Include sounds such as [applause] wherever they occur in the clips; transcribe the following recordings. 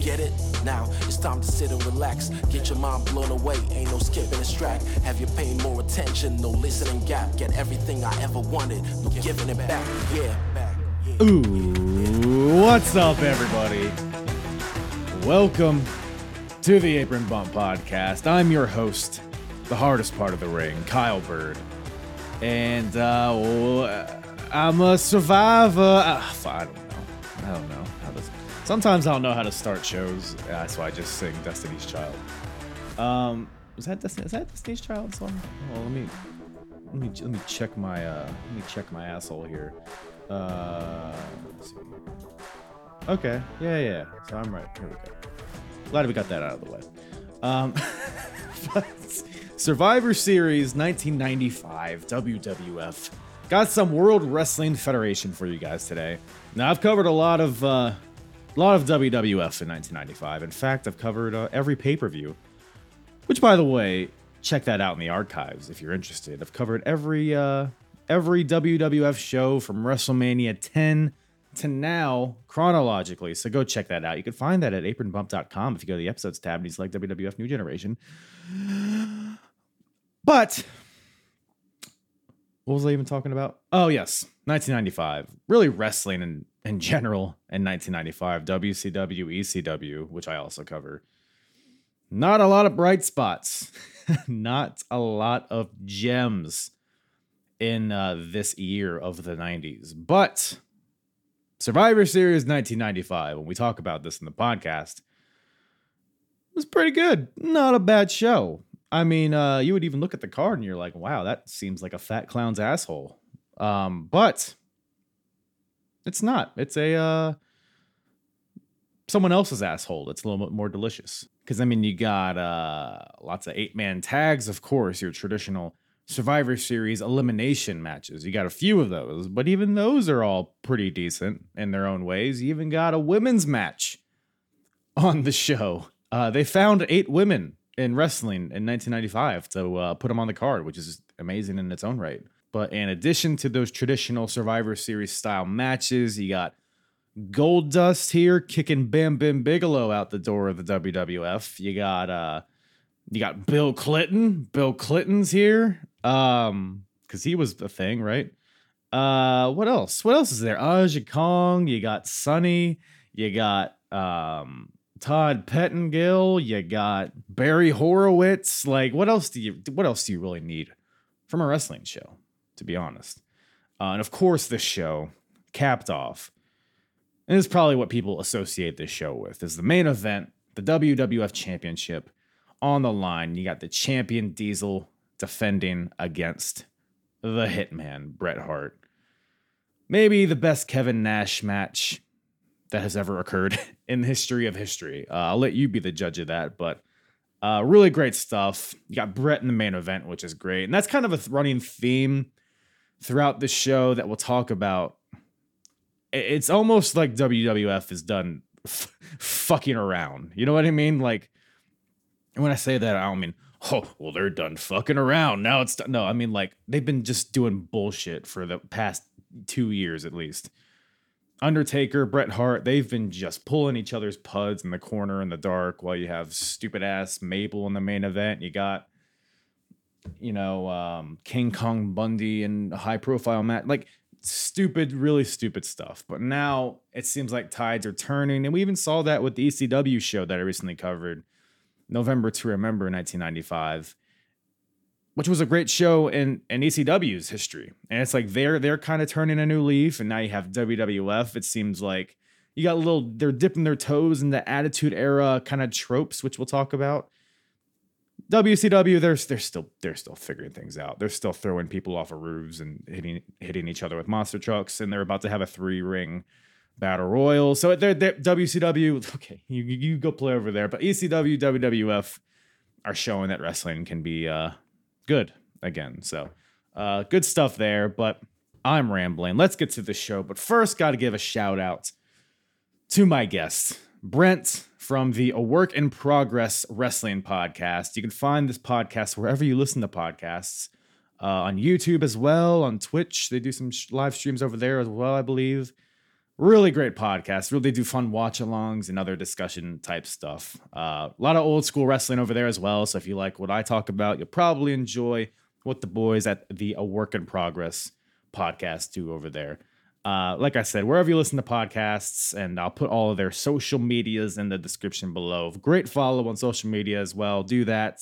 Get it? Now it's time to sit and relax. Get your mind blown away, ain't no skipping this track. Have you paying more attention? No listening gap. Get everything I ever wanted, no giving it back. Yeah. Ooh, what's up, everybody? Welcome to the Apron Bump Podcast. I'm your host, the hardest part of the ring, Kyle Bird. And uh, I'm a survivor. Uh, I don't know. I don't know. Sometimes I don't know how to start shows. That's why I just sing Destiny's Child. Um, is that Destiny? Is that Destiny's Child song? Well, let me let me let me check my uh let me check my asshole here. Uh. Okay, yeah, yeah. So I'm right. Here we go. Glad we got that out of the way. Um, [laughs] Survivor Series 1995 WWF. Got some World Wrestling Federation for you guys today. Now I've covered a lot of uh, a lot of WWF in 1995. In fact, I've covered uh, every pay-per-view. Which, by the way, check that out in the archives if you're interested. I've covered every uh, every WWF show from WrestleMania 10 to now chronologically. So go check that out. You can find that at apronbump.com if you go to the episodes tab and you select WWF New Generation. But what was I even talking about? Oh, yes, 1995. Really wrestling in, in general in 1995. WCW, ECW, which I also cover. Not a lot of bright spots, [laughs] not a lot of gems in uh, this year of the 90s. But Survivor Series 1995, when we talk about this in the podcast, was pretty good. Not a bad show. I mean, uh, you would even look at the card and you're like, wow, that seems like a fat clown's asshole. Um, but it's not. It's a uh, someone else's asshole. It's a little bit more delicious. Because I mean, you got uh, lots of eight man tags, of course, your traditional Survivor Series elimination matches. You got a few of those, but even those are all pretty decent in their own ways. You even got a women's match on the show. Uh, they found eight women in wrestling in 1995 to uh, put him on the card, which is amazing in its own right. But in addition to those traditional Survivor Series style matches, you got Gold Dust here kicking Bam Bam Bigelow out the door of the WWF. You got uh you got Bill Clinton. Bill Clinton's here. Um, because he was the thing, right? Uh what else? What else is there? Aja Kong, you got Sunny, you got um Todd Pettengill, you got Barry Horowitz. Like, what else do you what else do you really need from a wrestling show, to be honest? Uh, and of course, this show capped off. And is probably what people associate this show with is the main event, the WWF Championship on the line. You got the champion Diesel defending against the Hitman, Bret Hart. Maybe the best Kevin Nash match that has ever occurred [laughs] in the history of history. Uh, I'll let you be the judge of that, but uh, really great stuff. You got Brett in the main event, which is great, and that's kind of a running theme throughout the show that we'll talk about. It's almost like WWF is done f- fucking around. You know what I mean? Like when I say that, I don't mean oh well they're done fucking around now. It's done. no, I mean like they've been just doing bullshit for the past two years at least. Undertaker, Bret Hart, they've been just pulling each other's puds in the corner in the dark while you have stupid ass Mabel in the main event. You got, you know, um, King Kong Bundy and high profile match. Like stupid, really stupid stuff. But now it seems like tides are turning. And we even saw that with the ECW show that I recently covered, November to Remember 1995. Which was a great show in in ECW's history. And it's like they're they're kind of turning a new leaf, and now you have WWF. It seems like you got a little they're dipping their toes in the Attitude Era kind of tropes, which we'll talk about. WCW, they're they're still they're still figuring things out. They're still throwing people off of roofs and hitting hitting each other with monster trucks, and they're about to have a three ring battle royal. So they're, they're WCW. Okay, you you go play over there, but ECW, WWF are showing that wrestling can be uh, good again. So uh, good stuff there. But I'm rambling. Let's get to the show. But first, got to give a shout out to my guest, Brent from the A Work in Progress Wrestling Podcast. You can find this podcast wherever you listen to podcasts, uh, on YouTube as well, on Twitch. They do some sh- live streams over there as well, I believe. Really great podcast. Really do fun watch alongs and other discussion type stuff. Uh, a lot of old school wrestling over there as well. So if you like what I talk about, you'll probably enjoy what the boys at the A Work in Progress podcast do over there. Uh, like I said, wherever you listen to podcasts, and I'll put all of their social medias in the description below. Great follow on social media as well. Do that.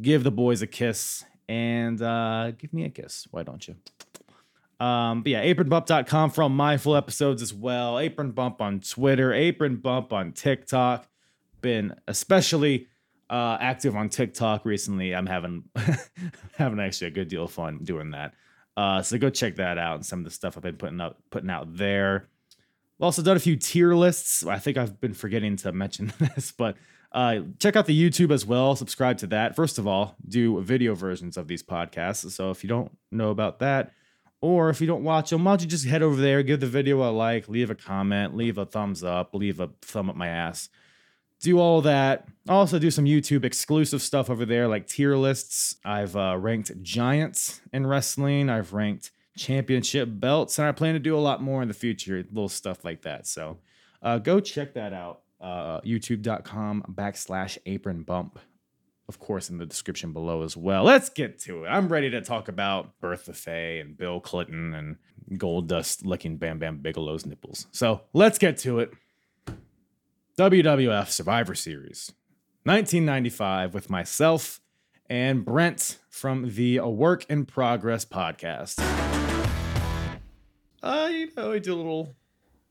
Give the boys a kiss and uh, give me a kiss. Why don't you? Um, but yeah, apronbump.com for all my full episodes as well. Apron Bump on Twitter, Apron Bump on TikTok. Been especially uh, active on TikTok recently. I'm having [laughs] having actually a good deal of fun doing that. Uh, so go check that out and some of the stuff I've been putting up putting out there. I've also done a few tier lists. I think I've been forgetting to mention [laughs] this, but uh, check out the YouTube as well. Subscribe to that. First of all, do video versions of these podcasts. So if you don't know about that, or if you don't watch them, why don't you just head over there, give the video a like, leave a comment, leave a thumbs up, leave a thumb up my ass do all that. Also do some YouTube exclusive stuff over there, like tier lists. I've uh, ranked giants in wrestling. I've ranked championship belts, and I plan to do a lot more in the future, little stuff like that. So uh, go check that out. Uh, YouTube.com backslash apron bump. Of course, in the description below as well. Let's get to it. I'm ready to talk about Bertha Faye and Bill Clinton and Gold Dust licking Bam Bam Bigelow's nipples. So let's get to it. WWF Survivor Series, 1995, with myself and Brent from the A Work in Progress podcast. Uh, you know, I do a little,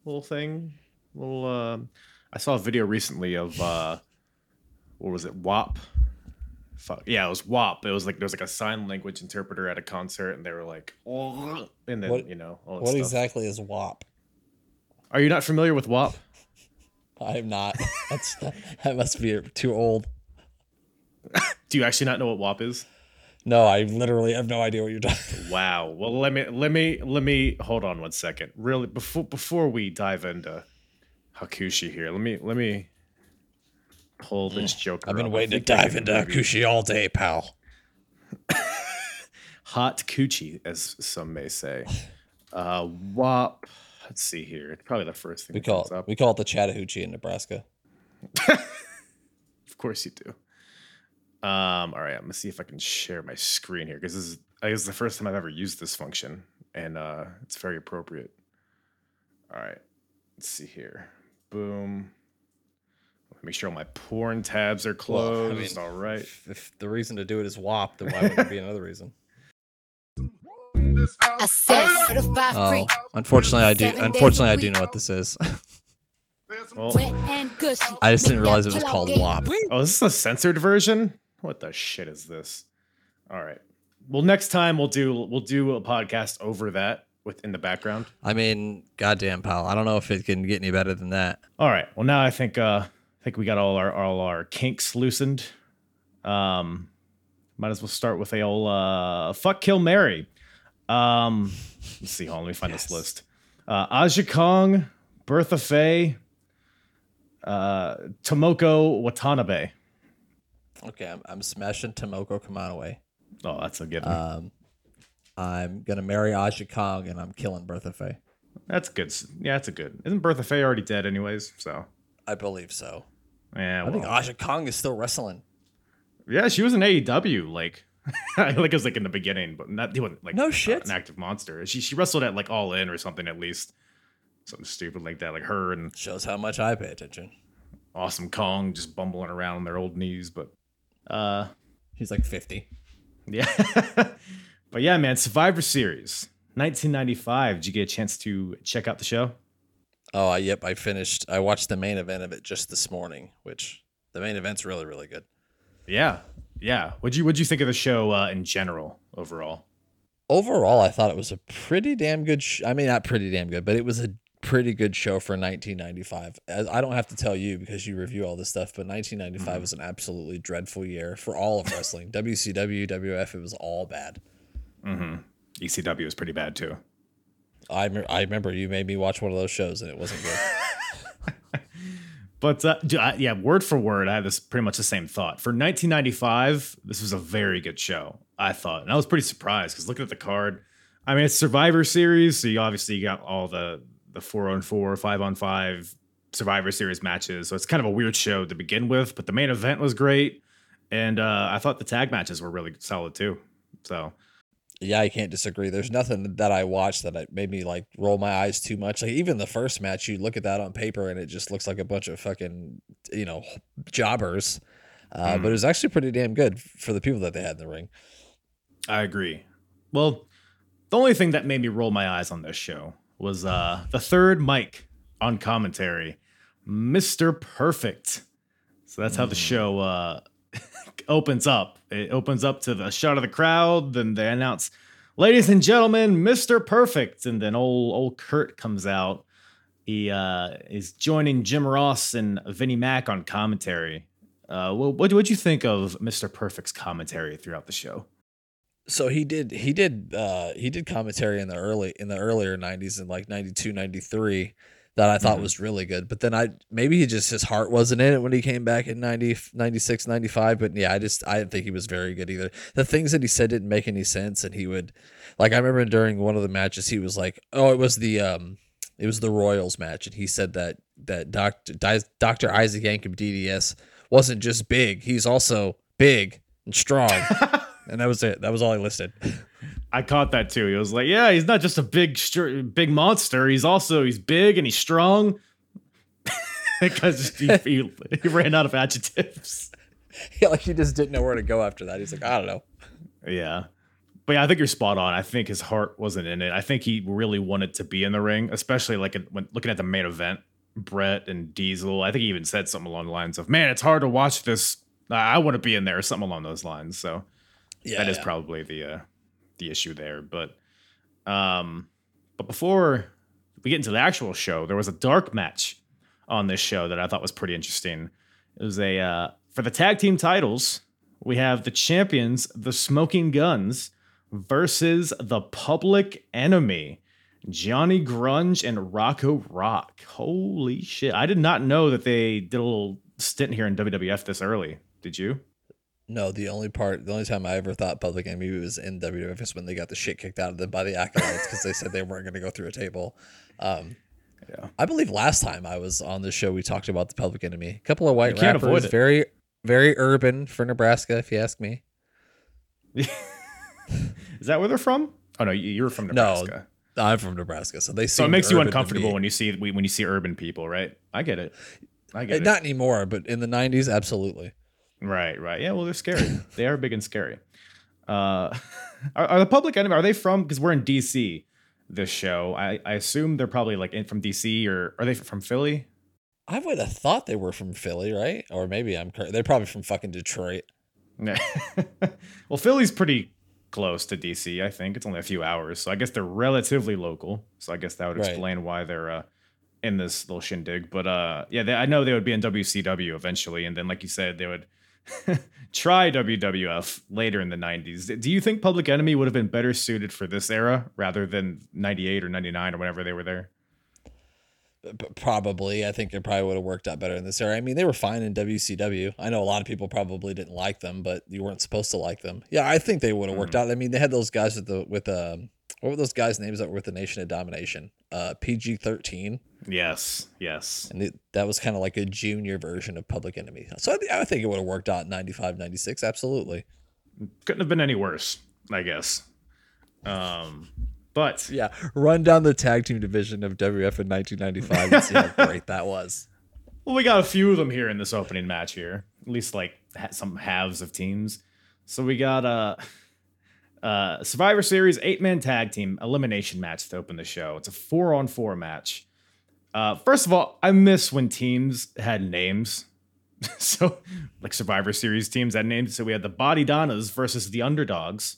little thing, little. Uh, I saw a video recently of uh, what was it, WAP? Fuck yeah, it was WAP. It was like there was like a sign language interpreter at a concert, and they were like, oh, and then What- you know, all What stuff. exactly is WAP? Are you not familiar with WAP? I'm not. [laughs] That's that must be too old. [laughs] Do you actually not know what WAP is? No, I literally have no idea what you're talking. Wow. Well, let me let me let me hold on one second. Really, before before we dive into Hakushi here, let me let me pull this joker. I've been up. Waiting to dive into maybe- Hakushi all day, pal. [laughs] hot coochie, as some may say. Uh, wop. Let's see here. It's probably the first thing We call it up. we call it the Chattahoochee in Nebraska. [laughs] Of course you do. Um, all right, I'm gonna see if I can share my screen here because this is I guess the first time I've ever used this function, and uh, it's very appropriate. All right, let's see here. Boom. Make sure all my porn tabs are Well, I closed. mean, all right. If, if the reason to do it is WAP, then why would there be another reason? I said certified Oh, unfortunately, I do. Unfortunately, I do know what this is. [laughs] Well, Wet and gushy. I just didn't realize it was called get WAP. oh, this is a censored version. What the shit is this? All right. Well, next time we'll do we'll do a podcast over that with in the background. I mean, goddamn, pal. I don't know if it can get any better than that. All right. Well, now I think uh I think we got all our all our kinks loosened. Um might as well start with a old uh fuck kill Mary. Um let's see, hold on, let me find this list. Uh Aja Kong, Bertha Faye, uh Tomoko Watanabe. Okay, I'm, I'm smashing Tomoko Kamanawe. Oh, that's a good one. Um, I'm gonna marry Aja Kong, and I'm killing Bertha Faye. that's good. Yeah, that's a good. Isn't Bertha Faye already dead anyways? So I believe so. Yeah, I think well. Aja Kong is still wrestling. Yeah, she was in AEW, like [laughs] like it was like in the beginning, but not doing like No shit. an active monster. She she wrestled at like All In or something at least, something stupid like that. Like her and Shows how much I pay attention. Awesome Kong just bumbling around on their old knees. But uh, He's like 50. Yeah. [laughs] but yeah, man, Survivor Series, 1995. Did you get a chance to check out the show? Oh, I- yep. I finished. I watched the main event of it just this morning, which the main event's really, really good. Yeah. Yeah. What'd you what'd you think of the show uh, in general, overall? Overall, I thought it was a pretty damn good. Sh- I mean, not pretty damn good, but it was a pretty good show for 1995. As- I don't have to tell you because you review all this stuff, but 1995 was an absolutely dreadful year for all of wrestling. WCW, WF, it was all bad. ECW was pretty bad too. I, I remember you made me watch one of those shows and it wasn't good. [laughs] But uh, yeah, word for word, I had this pretty much the same thought. For 1995, this was a very good show, I thought. And I was pretty surprised because looking at the card, I mean, it's Survivor Series. So you obviously got all the, the four on four, five on five Survivor Series matches. So it's kind of a weird show to begin with, but the main event was great. And uh, I thought the tag matches were really solid too. So yeah, I can't disagree. There's nothing that I watched that made me like roll my eyes too much. Like even the first match, you look at that on paper and it just looks like a bunch of fucking you know jobbers. Uh, But it was actually pretty damn good for the people that they had in the ring. I agree. Well, the only thing that made me roll my eyes on this show was uh, the third mic on commentary, Mr. Perfect. So that's how the show uh, opens up. It opens up to the shot of the crowd, then they announce, "Ladies and gentlemen, Mr. Perfect," and then old old Kurt comes out. He uh, is joining Jim Ross and Vinnie Mac on commentary. Uh, what what you think of Mr. Perfect's commentary throughout the show? So he did he did uh he did commentary in the early in the earlier 90s in like 92 93 that I thought Mhm. was really good. But then I maybe he just his heart wasn't in it when he came back in 90 96 95 but yeah, I just I didn't think he was very good either. The things that he said didn't make any sense and he would like I remember during one of the matches he was like, "Oh, it was the um it was the Royals match and he said that that Dr. Di- Dr. Isaac Yankem DDS wasn't just big, he's also big and strong." [laughs] and that was it. That was all I listed. [laughs] I caught that too. He was like, "Yeah, he's not just a big, big monster. He's also he's big and he's strong." [laughs] because he, he, he ran out of adjectives. [laughs] yeah, like he just didn't know where to go after that. He's like, I don't know. Yeah, but yeah, I think you're spot on. I think his heart wasn't in it. I think he really wanted to be in the ring, especially like when looking at the main event, Brett and Diesel. I think he even said something along the lines of, "Man, it's hard to watch this. I- I want to be in there," or something along those lines. So Yeah, that is yeah. probably the uh, the issue there. But um, but before we get into the actual show, there was a dark match on this show that I thought was pretty interesting. It was a uh, for the tag team titles. We have the champions, the Smoking Guns, versus the Public Enemy, Johnny Grunge and Rocco Rock. Holy shit! I did not know that they did a little stint here in WWF this early. Did you? No, the only part, the only time I ever thought Public Enemy was in WWF is when they got the shit kicked out of them by the acolytes because they said they weren't going to go through a table. Um, Yeah. I believe last time I was on this show, we talked about the Public Enemy. A couple of white You can't rappers, very, very urban for Nebraska, if you ask me. [laughs] Is that where they're from? Oh no, you- you're from Nebraska. No, Nebraska. I'm from Nebraska, so they so it makes you uncomfortable when you see when you see urban people, right? I get it. I get Uh, it. Not anymore, but in the '90s, absolutely. Right, right. Yeah, well, they're scary. they are big and scary. Uh, [laughs] are, are the Public Enemy? Are they from? Because we're in DC. This show, I, I assume they're probably like in from DC or are they from Philly? I would have thought they were from Philly, right? Or maybe I'm. They're probably from fucking Detroit. [laughs] well, Philly's pretty close to DC. I think it's only a few hours, so I guess they're relatively local. So I guess that would Right. explain why they're uh, in this little shindig. But uh, yeah, they, I know they would be in WCW eventually, and then like you said, they would [laughs] try WWF later in the '90s. Do you think Public Enemy would have been better suited for this era rather than '98 or '99 or whenever they were there? Probably. I think it probably would have worked out better in this era. I mean, they were fine in WCW. I know a lot of people probably didn't like them, but you weren't supposed to like them. Yeah, I think they would have worked Mm-hmm. out. I mean, they had those guys with the with um, what were those guys' names that were with the Nation of Domination? Uh, PG thirteen, Yes, yes. and it, that was kind of like a junior version of Public Enemy. So I, thi- I think it would have worked out in 95, 96. Absolutely. Couldn't have been any worse, I guess. Um, but Yeah, run down the tag team division of WF in 1995 and see how [laughs] great that was. Well, we got a few of them here in this opening match here. At least like ha- some halves of teams. So we got uh Uh, Survivor Series eight man tag team elimination match to open the show. It's a four on four match. Uh, first of all, I miss when teams had names. [laughs] so, like Survivor Series teams had names. So we had the Body Donnas versus the Underdogs.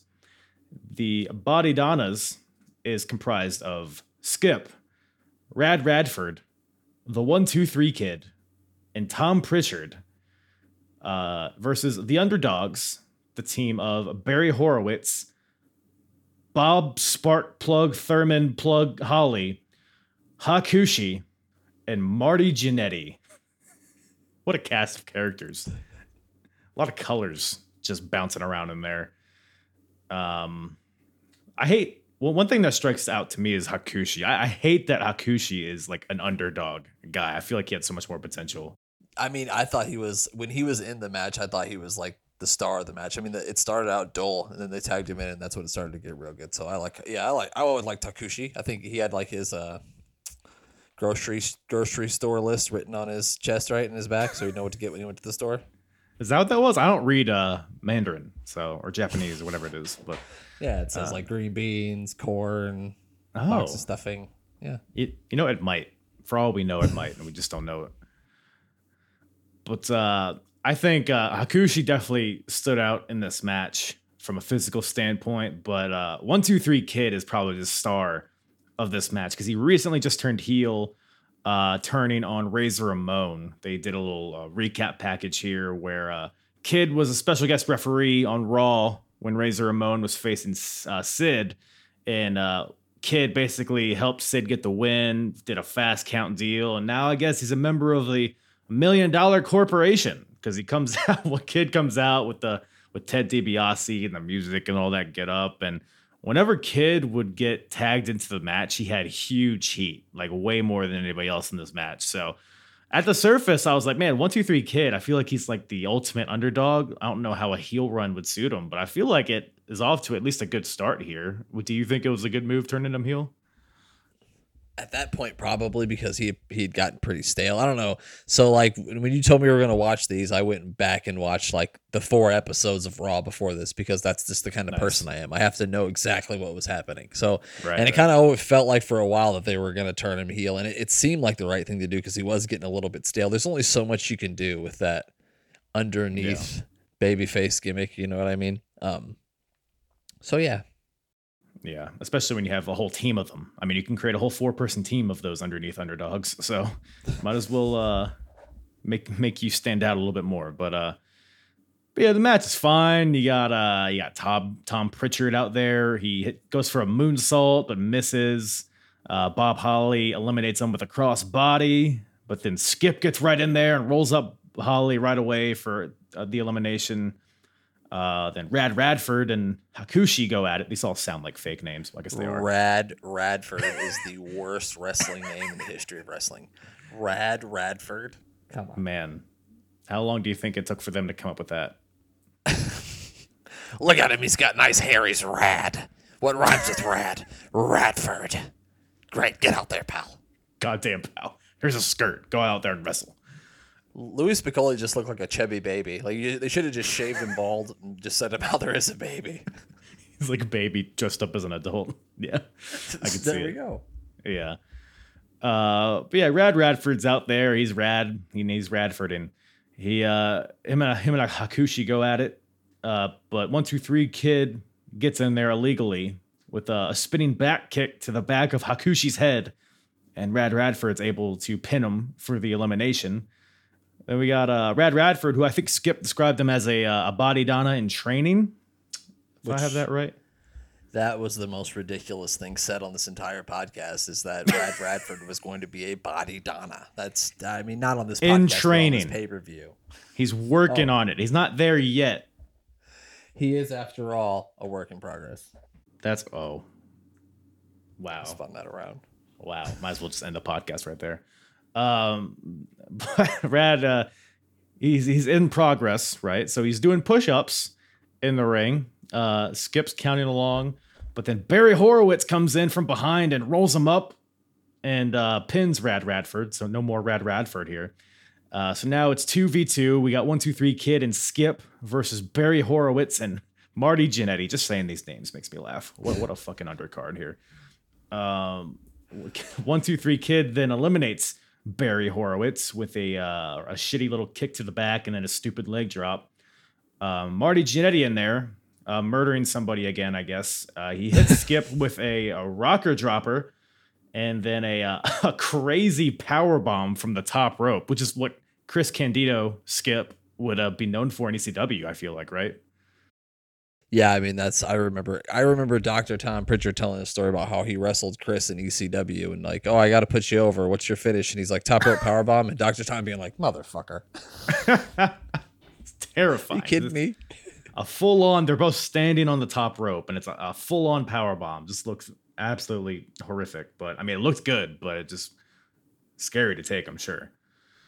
The Body Donnas is comprised of Skip, Rad Radford, the One Two Three Kid, and Tom Pritchard. Uh, versus the Underdogs, the team of Barry Horowitz, Bob Spark Plug Thurman Plug Holly, Hakushi, and Marty Jannetty. What a cast of characters. A lot of colors just bouncing around in there. Um, I hate well, one thing that strikes out to me is Hakushi. I, I hate that Hakushi is like an underdog guy. I feel like he had so much more potential. I mean, I thought he was when he was in the match. I thought he was like the star of the match. I mean, it started out dull, and then they tagged him in, and that's when it started to get real good. So I like, yeah, I like, I always like Hakushi. I think he had like his uh grocery grocery store list written on his chest, right in his back, so he know what to get when he went to the store. Is that what that was? I don't read uh Mandarin, so or Japanese or whatever it is, but Yeah, it says like green beans, corn, oh, box of stuffing. Yeah. It, you know, it might. For all we know, it might, and we just don't know it. But uh, I think uh, Hakushi definitely stood out in this match from a physical standpoint. But uh, one, two, three kid is probably the star of this match because he recently just turned heel, uh, turning on Razor Ramon. They did a little uh, recap package here where uh, Kid was a special guest referee on Raw when Razor Ramon was facing uh, Sid, and uh, Kid basically helped Sid get the win, did a fast count deal, and now I guess he's a member of the Million Dollar Corporation because he comes [laughs] out. What Kid comes out with the with Ted DiBiase and the music and all that get up and whenever Kid would get tagged into the match, he had huge heat, like way more than anybody else in this match. So at the surface, I was like, man, one, two, three Kid, I feel like he's like the ultimate underdog. I don't know how a heel run would suit him, but I feel like it is off to at least a good start here. Do you think it was a good move turning him heel? At that point, probably because he he'd gotten pretty stale. I don't know. So like when you told me we were gonna watch these, I went back and watched like the four episodes of Raw before this because that's just the kind of Nice. person I am. I have to know exactly what was happening. So Right, and it right. kind of felt like for a while that they were gonna turn him heel, and it, it seemed like the right thing to do because he was getting a little bit stale. There's only so much you can do with that underneath babyface gimmick. You know what I mean? Um. So yeah, Yeah, especially when you have a whole team of them. I mean, you can create a whole four-person team of those underneath underdogs. So [laughs] might as well uh, make make you stand out a little bit more. But uh, but yeah, the match is fine. You got uh, you got Tom Tom Pritchard out there. He hit, goes for a moonsault but misses. Uh, Bob Holly eliminates him with a cross body, but then Skip gets right in there and rolls up Holly right away for uh, the elimination. Uh, then Rad Radford and Hakushi go at it. These all sound like fake names. I guess they are. Rad Radford is the worst wrestling name in the history of wrestling. Rad Radford. Come on. Man, how long do you think it took for them to come up with that? [laughs] Look at him. He's got nice hair. He's rad. What rhymes with rad? Radford. Great. Get out there, pal. Goddamn pal. Here's a skirt. Go out there and wrestle. Louie Spicolli just looked like a chubby baby. Like you, they should have just shaved him bald and just said him out there as a baby. [laughs] He's like a baby dressed up as an adult. [laughs] Yeah, I can see there we it. go. Yeah. Uh, but yeah, Rad Radford's out there. He's rad. He needs Radford, and he uh him and him and Hakushi go at it. Uh, but one two three kid gets in there illegally with a, a spinning back kick to the back of Hakushi's head, and Rad Radford's able to pin him for the elimination. Then we got uh, Rad Radford, who I think Skip described him as a uh, a body Donna in training. If I have that right. That was the most ridiculous thing said on this entire podcast is that [laughs] Rad Radford was going to be a body Donna. That's, I mean, not on this In training. pay per view. He's working on it. He's not there yet. He is, after all, a work in progress. That's oh. Wow. Spun that around. Wow. Might as well just end the podcast right there. Um [laughs] but Rad uh he's he's in progress, right? So he's doing push-ups in the ring. Uh Skip's counting along, but then Barry Horowitz comes in from behind and rolls him up and uh pins Rad Radford. So no more Rad Radford here. Uh, so now it's 2v2. We got 123 Kid and Skip versus Barry Horowitz and Marty Jannetty. Just saying these names makes me laugh. What what a fucking undercard here. Um, [laughs] one two three kid then eliminates Barry Horowitz with a uh, a shitty little kick to the back and then a stupid leg drop. Um, Marty Jannetty in there, uh, murdering somebody again. I guess uh, he hits [laughs] Skip with a, a rocker dropper and then a uh, [laughs] a crazy power bomb from the top rope, which is what Chris Candido Skip would uh, be known for in ECW. I feel like, right? Yeah, I mean that's I remember I remember Dr. Tom Pritchard telling a story about how he wrestled Chris in ECW and like, oh, I got to put you over. What's your finish? And he's like, top rope power bomb, and Dr. Tom being like, motherfucker, [laughs] it's terrifying. you kidding me? A full on. They're both standing on the top rope, and it's a, a full on power bomb. Just looks absolutely horrific. But I mean, it looked good, but it just scary to take. I'm sure.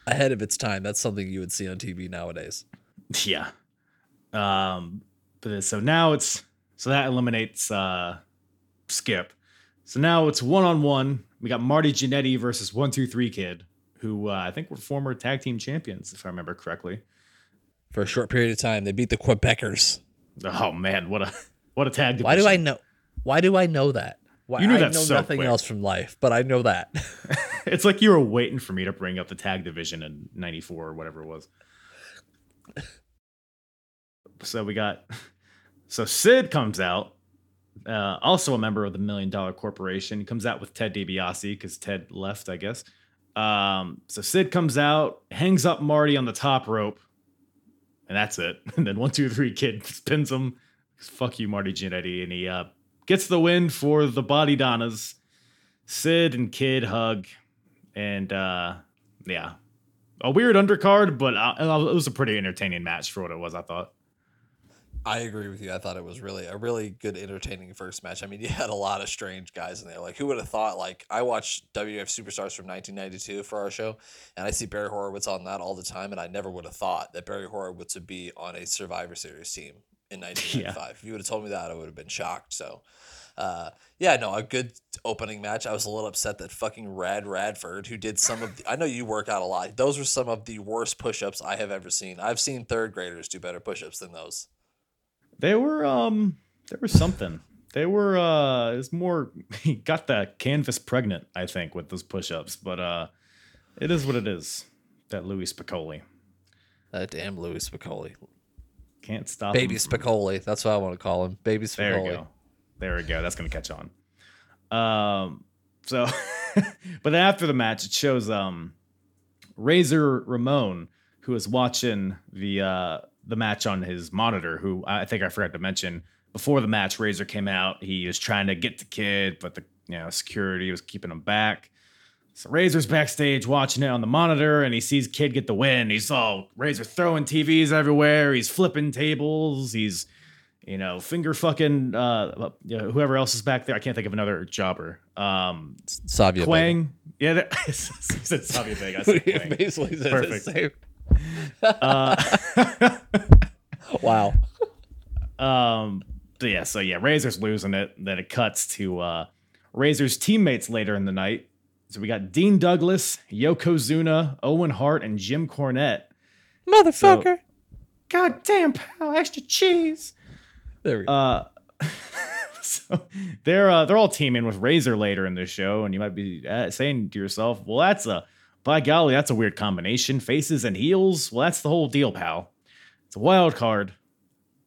Ahead of its time. That's something you would see on TV nowadays. Yeah. Um. But so now it's so that eliminates uh Skip. So now it's one on one. We got Marty Jannetty versus One Two Three Kid, who uh, I think were former tag team champions, if I remember correctly. For a short period of time, they beat the Quebecers. Oh man, what a what a tag! Division. Why do I know? Why do I know that? Why, You knew I that know so nothing quick. else from life, but I know that. [laughs] [laughs] It's like you were waiting for me to bring up the tag division in '94 or whatever it was. So we got, so Sid comes out, uh, also a member of the Million Dollar Corporation. He comes out with Ted DiBiase because Ted left, I guess. Um, so Sid comes out, hangs up Marty on the top rope, and that's it. [laughs] And then one, two, three, kid spins him. Fuck you, Marty Jannetty, and he uh, gets the win for the Body Donnas. Sid and Kid hug, and uh, yeah, a weird undercard, but uh, it was a pretty entertaining match for what it was. I thought. I agree with you. I thought it was really a really good, entertaining first match. I mean, [laughs] you had a lot of strange guys in there. Like, who would have thought? Like, I watched WF Superstars from 1992 for our show, and I see Barry Horowitz on that all the time, and I never would have thought that Barry Horowitz would be on a Survivor Series team in [laughs] 1995. If you would have told me that, I would have been shocked. So, uh, yeah, no, a good opening match. I was a little upset that fucking Rad Radford, who did some of the, I know you work out a lot. Those were some of the worst push ups I have ever seen. I've seen third graders do better push ups than those. They were um, there was something. They were uh, it's more. [laughs] He got that canvas pregnant, I think, with those push-ups. But uh, it is what it is. That Louis Spicolli That damn Louis Spicolli. can't stop. Baby him Spicolli. That's what I want to call him. Baby Spicolli. There we go. There we go. That's gonna catch on. Um. So, [laughs] but then after the match, it shows um, Razor Ramon, who is watching the uh the match on his monitor. Who I think I forgot to mention before the match. Razor came out. He was trying to get the kid, but the you know security was keeping him back. So Razor's backstage watching it on the monitor, and he sees Kid get the win. He saw Razor throwing TVs everywhere. He's flipping tables. He's you know, finger fucking uh, whoever else is back there. I can't think of another jobber. Um, Savia Quang. Yeah, that, [laughs] he said Savio Vega. I said [laughs] Quang. Basically Perfect. Uh, [laughs] Wow. um, so yeah, so yeah, Razor's losing it. Then it cuts to uh, Razor's teammates later in the night. So we got Dean Douglas, Yokozuna, Owen Hart, and Jim Cornette. Motherfucker. God damn, pal, extra cheese. there we go. Uh, [laughs] so they're uh, they're all teaming with Razor later in the show, and you might be uh, saying to yourself, "Well, that's a by golly, that's a weird combination, faces and heels." Well, that's the whole deal, pal. It's a wild card,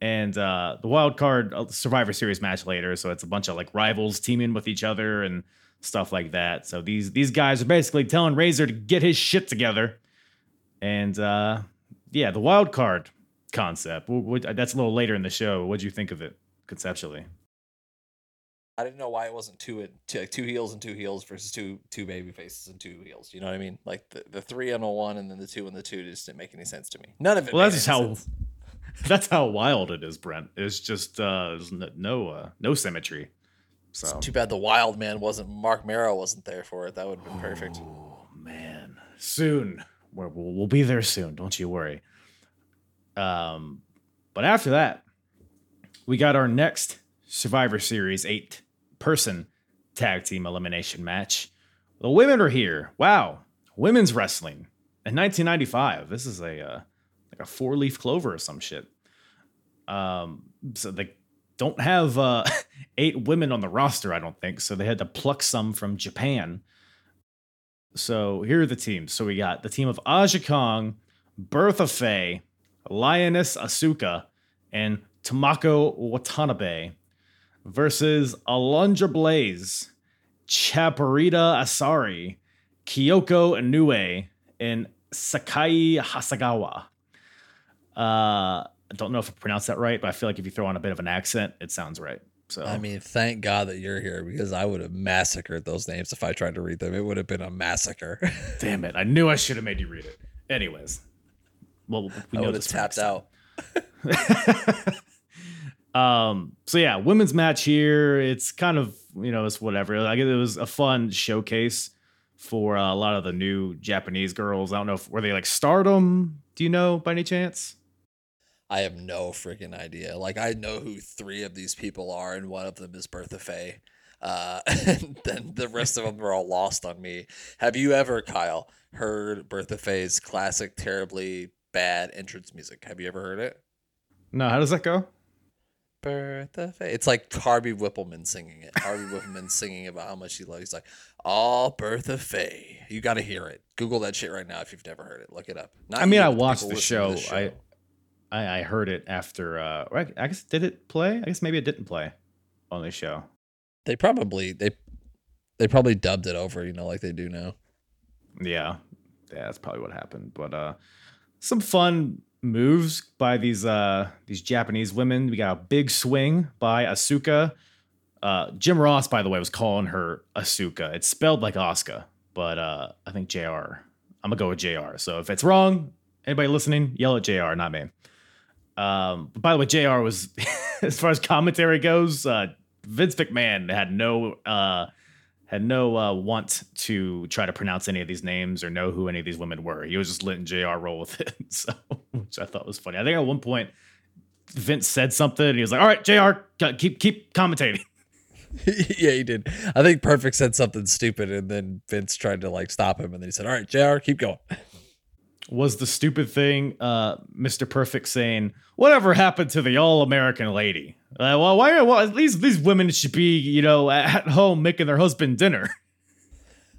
and uh, the wild card uh, Survivor Series match later, so it's a bunch of like rivals teaming with each other and stuff like that. So these these guys are basically telling Razor to get his shit together, and uh, yeah, the wild card concept. That's a little later in the show. What'd you think of it conceptually? I didn't know why it wasn't two, two like two heels and two heels versus two two baby faces and two heels. You know what I mean? Like the, the three and a one and then the two and the two just didn't make any sense to me. None of it. Well, made that's just how sense. [laughs] that's how wild it is, Brent. It's just uh, no uh, no symmetry. So Too bad the wild man wasn't Marc Mero wasn't there for it. That would have been perfect. Oh man, soon we're, we'll we'll be there soon. Don't you worry. Um, but after that, we got our next Survivor Series eight person tag team elimination match. The women are here. Wow, women's wrestling in 1995. This is a uh, like a four leaf clover or some shit. Um, so they don't have uh, [laughs] eight women on the roster, I don't think. So they had to pluck some from Japan. So here are the teams. So we got the team of Aja Kong, Bertha Faye, Lioness Asuka, and Tomoko Watanabe versus Alundra Blaze, Chaparita Asari, Kyoko Inoue, and Sakie Hasegawa. Uh, I don't know if I pronounced that right, but I feel like if you throw on a bit of an accent, it sounds right. So I mean, thank God that you're here because I would have massacred those names if I tried to read them. It would have been a massacre. [laughs] damn it, I knew I should have made you read it. Anyways, well, we I know would have tapped out. [laughs] [laughs] um so yeah women's match here it's kind of you know it's whatever like it was a fun showcase for uh, a lot of the new japanese girls i don't know if were they like stardom do you know by any chance I have no freaking idea. Like I know who three of these people are, and one of them is Bertha Faye. Uh, [laughs] and then the rest of them are all lost on me. Have you ever, Kyle, heard Bertha Faye's classic, terribly bad entrance music? Have you ever heard it? no how does that go Bertha Faye. It's like Harvey Wippleman singing it. Harvey Wippleman singing about how much he loves. He's like, "Oh, Bertha Faye." You got to hear it. Google that shit right now if you've never heard it. Look it up. Not i mean i watched the show. to i I, I heard it after uh I, I guess did it play i guess maybe it didn't play on the show they probably they they probably dubbed it over. You know, like they do now. Yeah. Yeah, that's probably what happened. But uh some fun moves by these uh these Japanese women. We got a big swing by Asuka. Uh Jim Ross, by the way, was calling her Asuka. It's spelled like Oscar, but uh I think JR. I'm gonna go with JR. So if it's wrong, anybody listening, yell at JR, not me. Um by the way, JR was [laughs] as far as commentary goes, uh Vince McMahon had no uh had no uh, want to try to pronounce any of these names or know who any of these women were. He was just letting JR roll with it. [laughs] So, which I thought was funny. I think at one point Vince said something and he was like, "All right, JR, keep keep commentating." [laughs] [laughs] yeah, he did. I think Perfect said something stupid, and then Vince tried to like stop him, and then he said, "All right, Jr., keep going." Was the stupid thing uh, Mr. Perfect saying, "Whatever happened to the all-American lady?" Uh, well, why? Well, these these women should be, you know, at home making their husband dinner.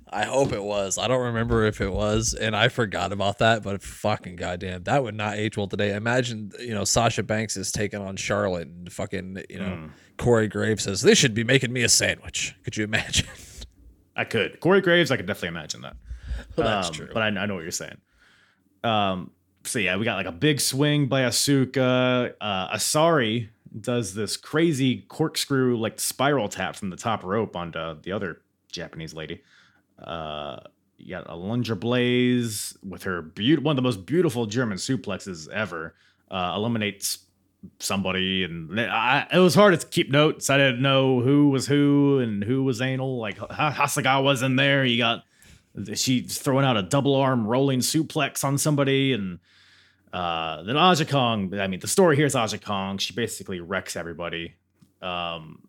I hope it was. I don't remember if it was, and I forgot about that. But fucking goddamn, that would not age well today. Imagine, you know, Sasha Banks is taking on Charlotte, and fucking, you know, Corey Graves says they should be making me a sandwich. Could you imagine? I could. Corey Graves, I could definitely imagine that. Well, [laughs] that's Um, true. But I, I know what you're saying. Um, so yeah, we got like a big swing by Asuka. Uh, Asari does this crazy corkscrew like spiral tap from the top rope onto the other Japanese lady. Uh, you got a Alundra Blaze with her one of the most beautiful German suplexes ever. Uh, eliminates somebody, and I, it was hard to keep notes. I didn't know who was who and who was anal. Like Ha- Hasegawa's in there. You got she's throwing out a double arm rolling suplex on somebody, and uh, then Aja Kong. I mean, the story here is Aja Kong. She basically wrecks everybody. Um,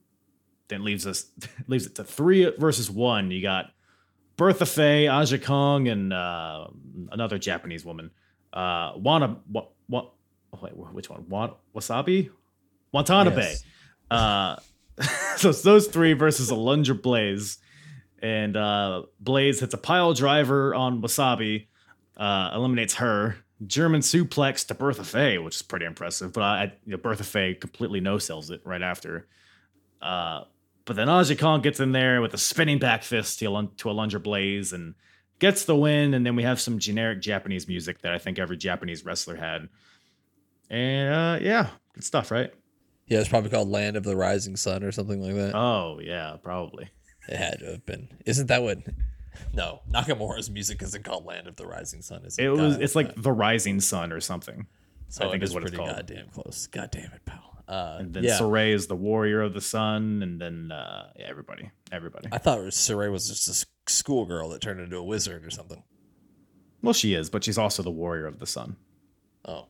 then leaves us [laughs] leaves it to three versus one. You got Bertha Faye, Aja Kong, and uh, another Japanese woman. Uh, Wana, what, what, wait, which one? Wan, Wasabi, Watanabe. Yes. Uh, [laughs] so it's those three versus Alundra Blaze, and uh, Blaze hits a pile driver on Wasabi, uh, eliminates her. German suplex to Bertha Faye, which is pretty impressive. But I, you know, Bertha Faye completely no sells it right after. Uh, but then Aja Kong gets in there with a spinning back fist to, Alun- to Alundra Blaze and gets the win. And then we have some generic Japanese music that I think every Japanese wrestler had. And uh, yeah, good stuff, right? yeah, it's probably called Land of the Rising Sun or something like that. Oh yeah, probably. It had to have been. Isn't that what? No, Nakamura's music isn't called Land of the Rising Sun. Is it? It was. God, It's like the Rising Sun or something. so I think is what it's pretty called. goddamn close. God damn it, pal. Uh, And then yeah, Sarray is the warrior of the sun, and then uh, yeah, everybody, everybody. I thought Sarray was just a schoolgirl that turned into a wizard or something. Well, she is, but she's also the warrior of the sun. Oh,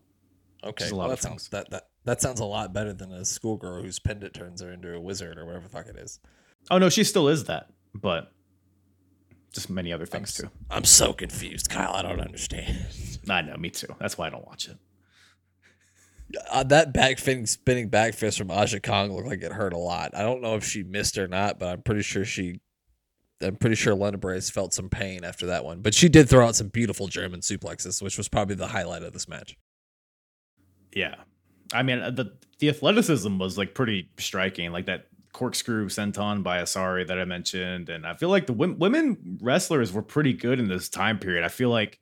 okay. Just a lot Well, that sounds that, that that sounds a lot better than a schoolgirl whose pendant turns her into a wizard or whatever the fuck it is. Oh no, she still is that, but just many other things s- too. I'm so confused, Kyle. I don't understand. [laughs] I know, me too. That's why I don't watch it. Uh, that back fin- spinning back fist from Aja Kong looked like it hurt a lot. I don't know if she missed or not, but I'm pretty sure she. I'm pretty sure Lena Brace felt some pain after that one, but she did throw out some beautiful German suplexes, which was probably the highlight of this match. Yeah. I mean, uh, the the athleticism was like pretty striking, like that corkscrew senton by Asari that I mentioned, and I feel like the wom- women wrestlers were pretty good in this time period. I feel like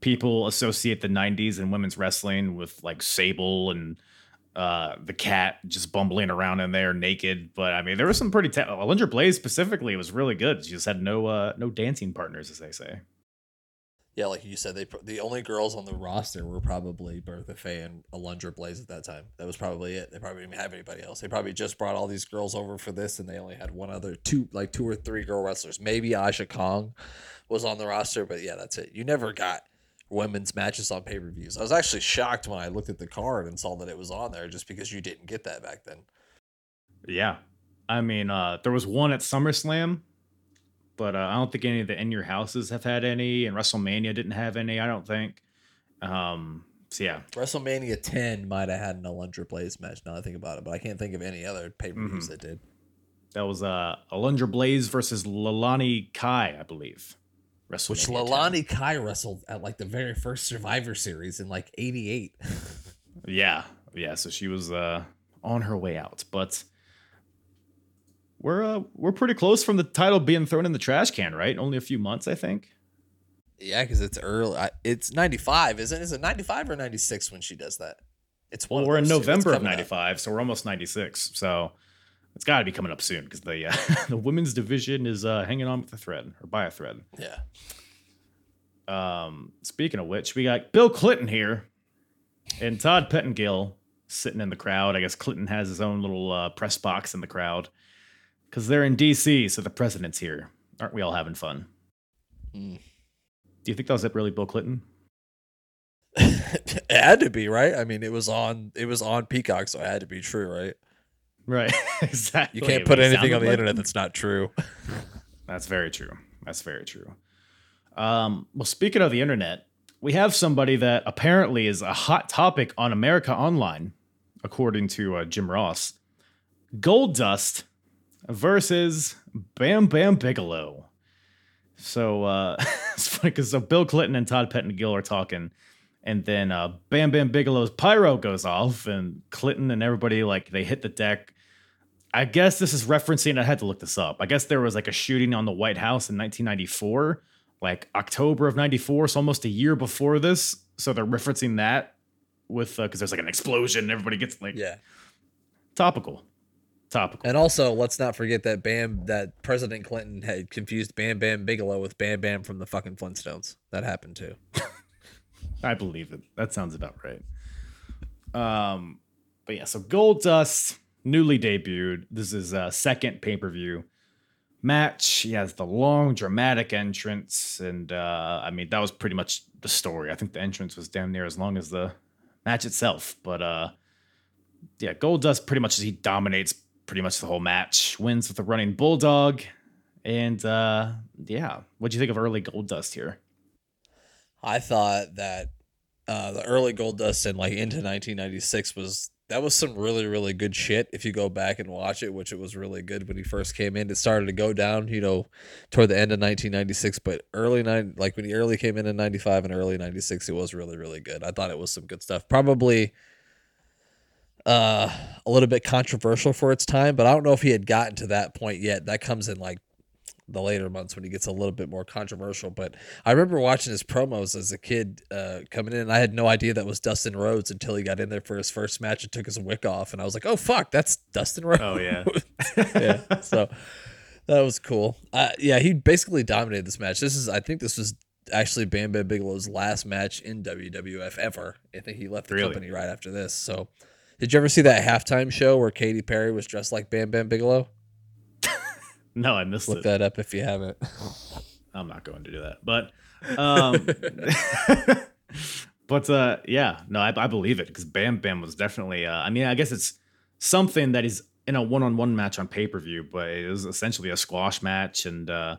people associate the '90s and women's wrestling with like Sable and uh, the cat just bumbling around in there naked, but I mean, there was some pretty. Ta- Alundra Blaze specifically was really good. She just had no uh, no dancing partners, as they say. Yeah, like you said, they the only girls on the roster were probably Bertha Faye and Alundra Blaze at that time. That was probably it. They probably didn't have anybody else. They probably just brought all these girls over for this, and they only had one other two, like two or three girl wrestlers. Maybe Aja Kong was on the roster, but yeah, that's it. You never got women's matches on pay per views. I was actually shocked when I looked at the card and saw that it was on there, just because you didn't get that back then. Yeah. I mean, uh, there was one at SummerSlam, but uh, I don't think any of the In Your Houses have had any, and WrestleMania didn't have any, I don't think. Um, so yeah. WrestleMania 10 might have had an Alundra Blaze match. Now I think about it, but I can't think of any other pay per views that did. That was uh, Alundra Blaze versus Leilani Kai, I believe. Which 10. Leilani Kai wrestled at like the very first Survivor Series in like '88. [laughs] Yeah, yeah. So she was uh, on her way out, but we're uh, we're pretty close from the title being thrown in the trash can, right? Only a few months, I think. yeah, because it's early. I, it's '95, isn't? it? Is it '95 or '96 when she does that? It's Well, one of we're in those two. It's November of '95, so we're almost '96. So it's got to be coming up soon because the uh, [laughs] the women's division is uh, hanging on with a thread or by a thread. Yeah, Um, speaking of which, we got Bill Clinton here and Todd Pettengill sitting in the crowd. I guess Clinton has his own little uh, press box in the crowd because they're in D.C., so the president's here. Aren't we all having fun? Mm. Do you think that was it really Bill Clinton? [laughs] it had to be right. I mean, it was on. It was on Peacock, so it had to be true, right? Right, [laughs] exactly. You can't put anything on the like- internet that's not true. [laughs] That's very true. That's very true. Um, well, speaking of the internet, we have somebody that apparently is a hot topic on America Online, according to uh, Jim Ross. Gold Dust versus Bam Bam Bigelow. So uh, [laughs] it's funny because so Bill Clinton and Todd Pettengill are talking, and then uh, Bam Bam Bigelow's pyro goes off, and Clinton and everybody like they hit the deck. I guess this is referencing. I had to look this up. I guess there was like a shooting on the White House in 1994, like October of '94, so almost a year before this. So they're referencing that with because there's like an explosion, and everybody gets like Yeah, topical, topical. and also let's not forget that Bam, that President Clinton had confused Bam Bam Bigelow with Bam Bam from the fucking Flintstones. That happened too. [laughs] I believe it. That sounds about right. Um, but yeah, so Gold Dust newly debuted. This is a second pay per view match. He has the long dramatic entrance, and uh, I mean that was pretty much the story. I think the entrance was damn near as long as the match itself. But uh, yeah, Gold Dust pretty much he dominates pretty much the whole match. Wins with a running bulldog, and uh, yeah, what do you think of early Gold Dust here? I thought that uh, the early Gold Dust and like into 1996 was that was some really really good shit. If you go back and watch it, which it was really good when he first came in, it started to go down, you know, toward the end of 1996. But early nine, like when he early came in in 95 and early 96, it was really really good. I thought it was some good stuff. Probably uh a little bit controversial for its time, but I don't know if he had gotten to that point yet. That comes in like the later months when he gets a little bit more controversial. But I remember watching his promos as a kid uh, coming in. And I had no idea that was Dustin Rhodes until he got in there for his first match and took his wick off. And I was like, oh, fuck, that's Dustin Rhodes. Oh yeah. [laughs] yeah. So that was cool. Uh, yeah, he basically dominated this match. This is, I think this was actually Bam Bam Bigelow's last match in WWF ever. I think he left the Really? company right after this. So did you ever see that halftime show where Katy Perry was dressed like Bam Bam Bigelow? [laughs] No, I missed that. Look it. that up if you haven't. I'm not going to do that. But um [laughs] but uh yeah, no, I, I believe it because Bam Bam was definitely uh I mean, I guess it's something that is in a one-on-one match on pay-per-view, but it was essentially a squash match and uh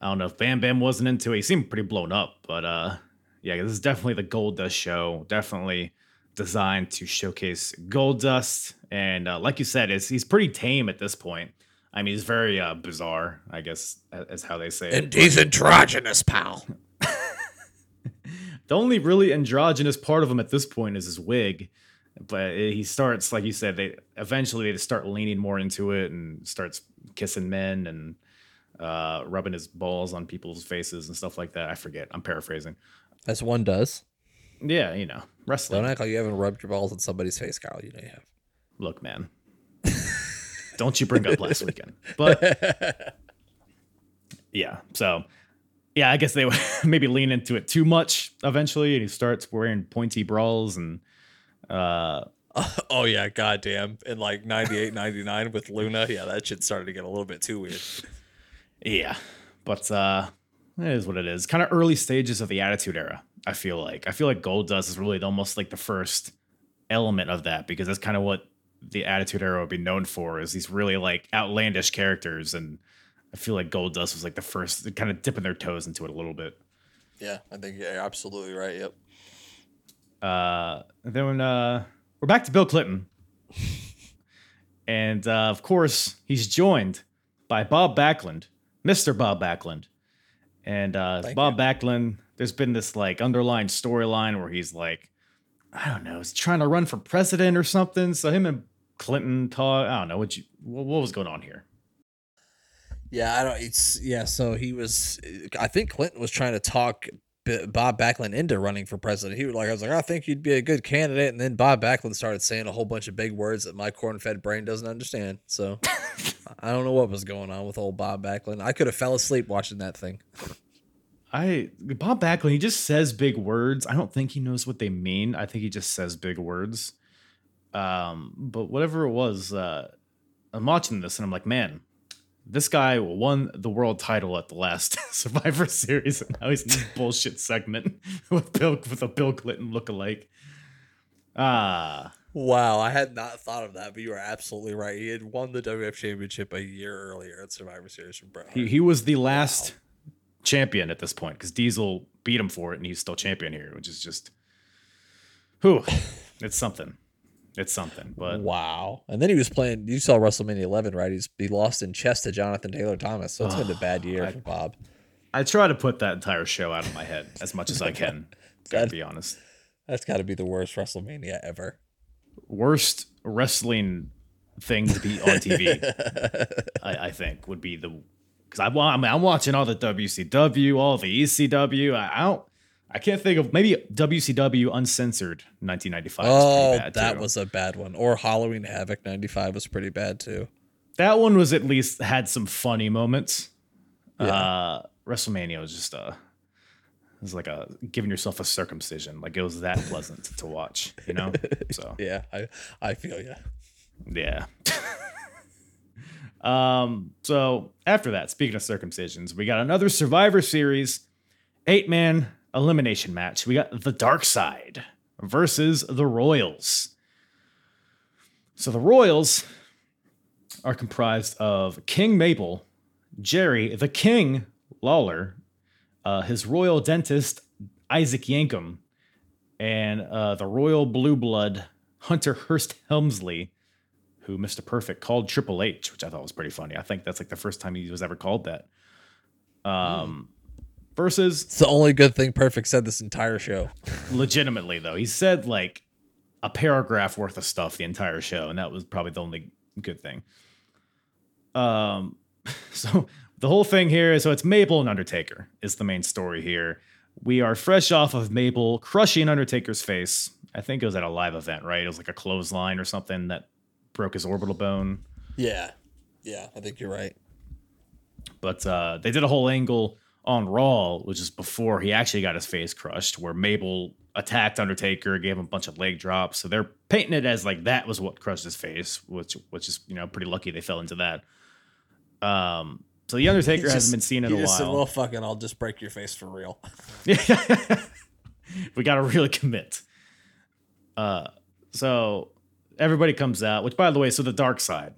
I don't know if Bam Bam wasn't into it. He seemed pretty blown up, but uh yeah, this is definitely the Gold Dust show. Definitely designed to showcase Gold Dust, and uh, like you said, is he's pretty tame at this point. I mean, he's very uh, bizarre, I guess, is how they say it. And he's androgynous, pal. [laughs] [laughs] The only really androgynous part of him at this point is his wig, but he starts, like you said, they eventually they start leaning more into it and starts kissing men and uh, rubbing his balls on people's faces and stuff like that. I forget. I'm paraphrasing. As one does. Yeah, you know, wrestling. Don't act like you haven't rubbed your balls on somebody's face, Carl. You know you have. Look, man. [laughs] Don't you bring up last [laughs] weekend. But yeah, so yeah, I guess they would [laughs] maybe lean into it too much eventually, and he starts wearing pointy brawls and uh Oh yeah, goddamn. In like 98, 99 with Luna, yeah, that shit started to get a little bit too weird. yeah. But uh it is what it is. Kind of early stages of the attitude era, I feel like. I feel like Gold Dust is really almost like the first element of that because that's kind of what the attitude era would be known for is these really like outlandish characters and I feel like Gold Dust was like the first kind of dipping their toes into it a little bit. Yeah, I think you're absolutely right. Yep. Uh, and then uh, we're back to Bill Clinton. [laughs] and uh, of course, he's joined by Bob Backlund, Mr. Bob Backlund. And uh, Bob Backlund, there's been this like underlying storyline where he's like, I don't know, he's trying to run for president or something. So him and Clinton talk. I don't know what you what, what was going on here. Yeah, I don't. It's yeah. So he was. I think Clinton was trying to talk Bob Backlund into running for president. He was like, I was like, I think you'd be a good candidate, and then Bob Backlund started saying a whole bunch of big words that my corn-fed brain doesn't understand. So [laughs] I don't know what was going on with old Bob Backlund. I could have fell asleep watching that thing. I Bob Backlund, he just says big words. I don't think he knows what they mean. I think he just says big words. Um, but whatever it was, uh, I'm watching this and I'm like, man, this guy won the world title at the last [laughs] Survivor Series, and now he's in this bullshit segment [laughs] with Bill with a Bill Clinton lookalike. Ah, Wow, I had not thought of that, but you are absolutely right. He had won the WF Championship a year earlier at Survivor Series from Bret. he he was the last champion at this point because Diesel beat him for it, and he's still champion here, which is just, whew, [laughs] it's something. It's something, but Wow. And then he was playing. You saw WrestleMania 11, right? He's he lost in chess to Jonathan Taylor Thomas. So it's been a bad [sighs] year for Bob. I try to put that entire show out of my head as much as I [laughs] can. Gotta be honest. That's got to be the worst WrestleMania ever. Worst wrestling thing to be on TV, [laughs] I, I think, would be the because I, I mean, I'm watching all the WCW, all the ECW. I, I don't, I can't think of maybe WCW Uncensored 1995. Oh, bad, that too. was a bad one. Or Halloween Havoc 95 was pretty bad too. that one was at least had some funny moments. Yeah. Uh, WrestleMania was just a it was like a giving yourself a circumcision. Like it was that pleasant to watch, you know. [laughs] So Yeah, I I feel you. yeah. [laughs] um. So after that, speaking of circumcisions, we got another Survivor Series eight man elimination match. We got the Dark Side versus the Royals. So the Royals are comprised of King Mabel, Jerry the King Lawler, uh, his royal dentist Isaac Yankem, and uh, the royal blue blood Hunter Hearst Helmsley, who Mr. Perfect called Triple H, which I thought was pretty funny. I think that's like the first time he was ever called that. Um, versus It's the only good thing Perfect said this entire show. [laughs] legitimately though, he said like a paragraph worth of stuff the entire show, and that was probably the only good thing. Um, [laughs] so the whole thing here is so it's Mabel and Undertaker is the main story here. We are fresh off of Mabel crushing Undertaker's face. I think it was at a live event, right? It was like a clothesline or something that broke his orbital bone. Yeah. Yeah, I think you're right. But uh, they did a whole angle on Raw, which is before he actually got his face crushed, where Mabel attacked Undertaker, gave him a bunch of leg drops. So they're painting it as like that was what crushed his face, which which is you know pretty lucky they fell into that. Um, so the Undertaker [laughs] He hasn't been seen in he a just said, while. well, fucking, I'll just break your face for real. [laughs] we got to really commit. Uh, so everybody comes out. Which, by the way, so the dark side,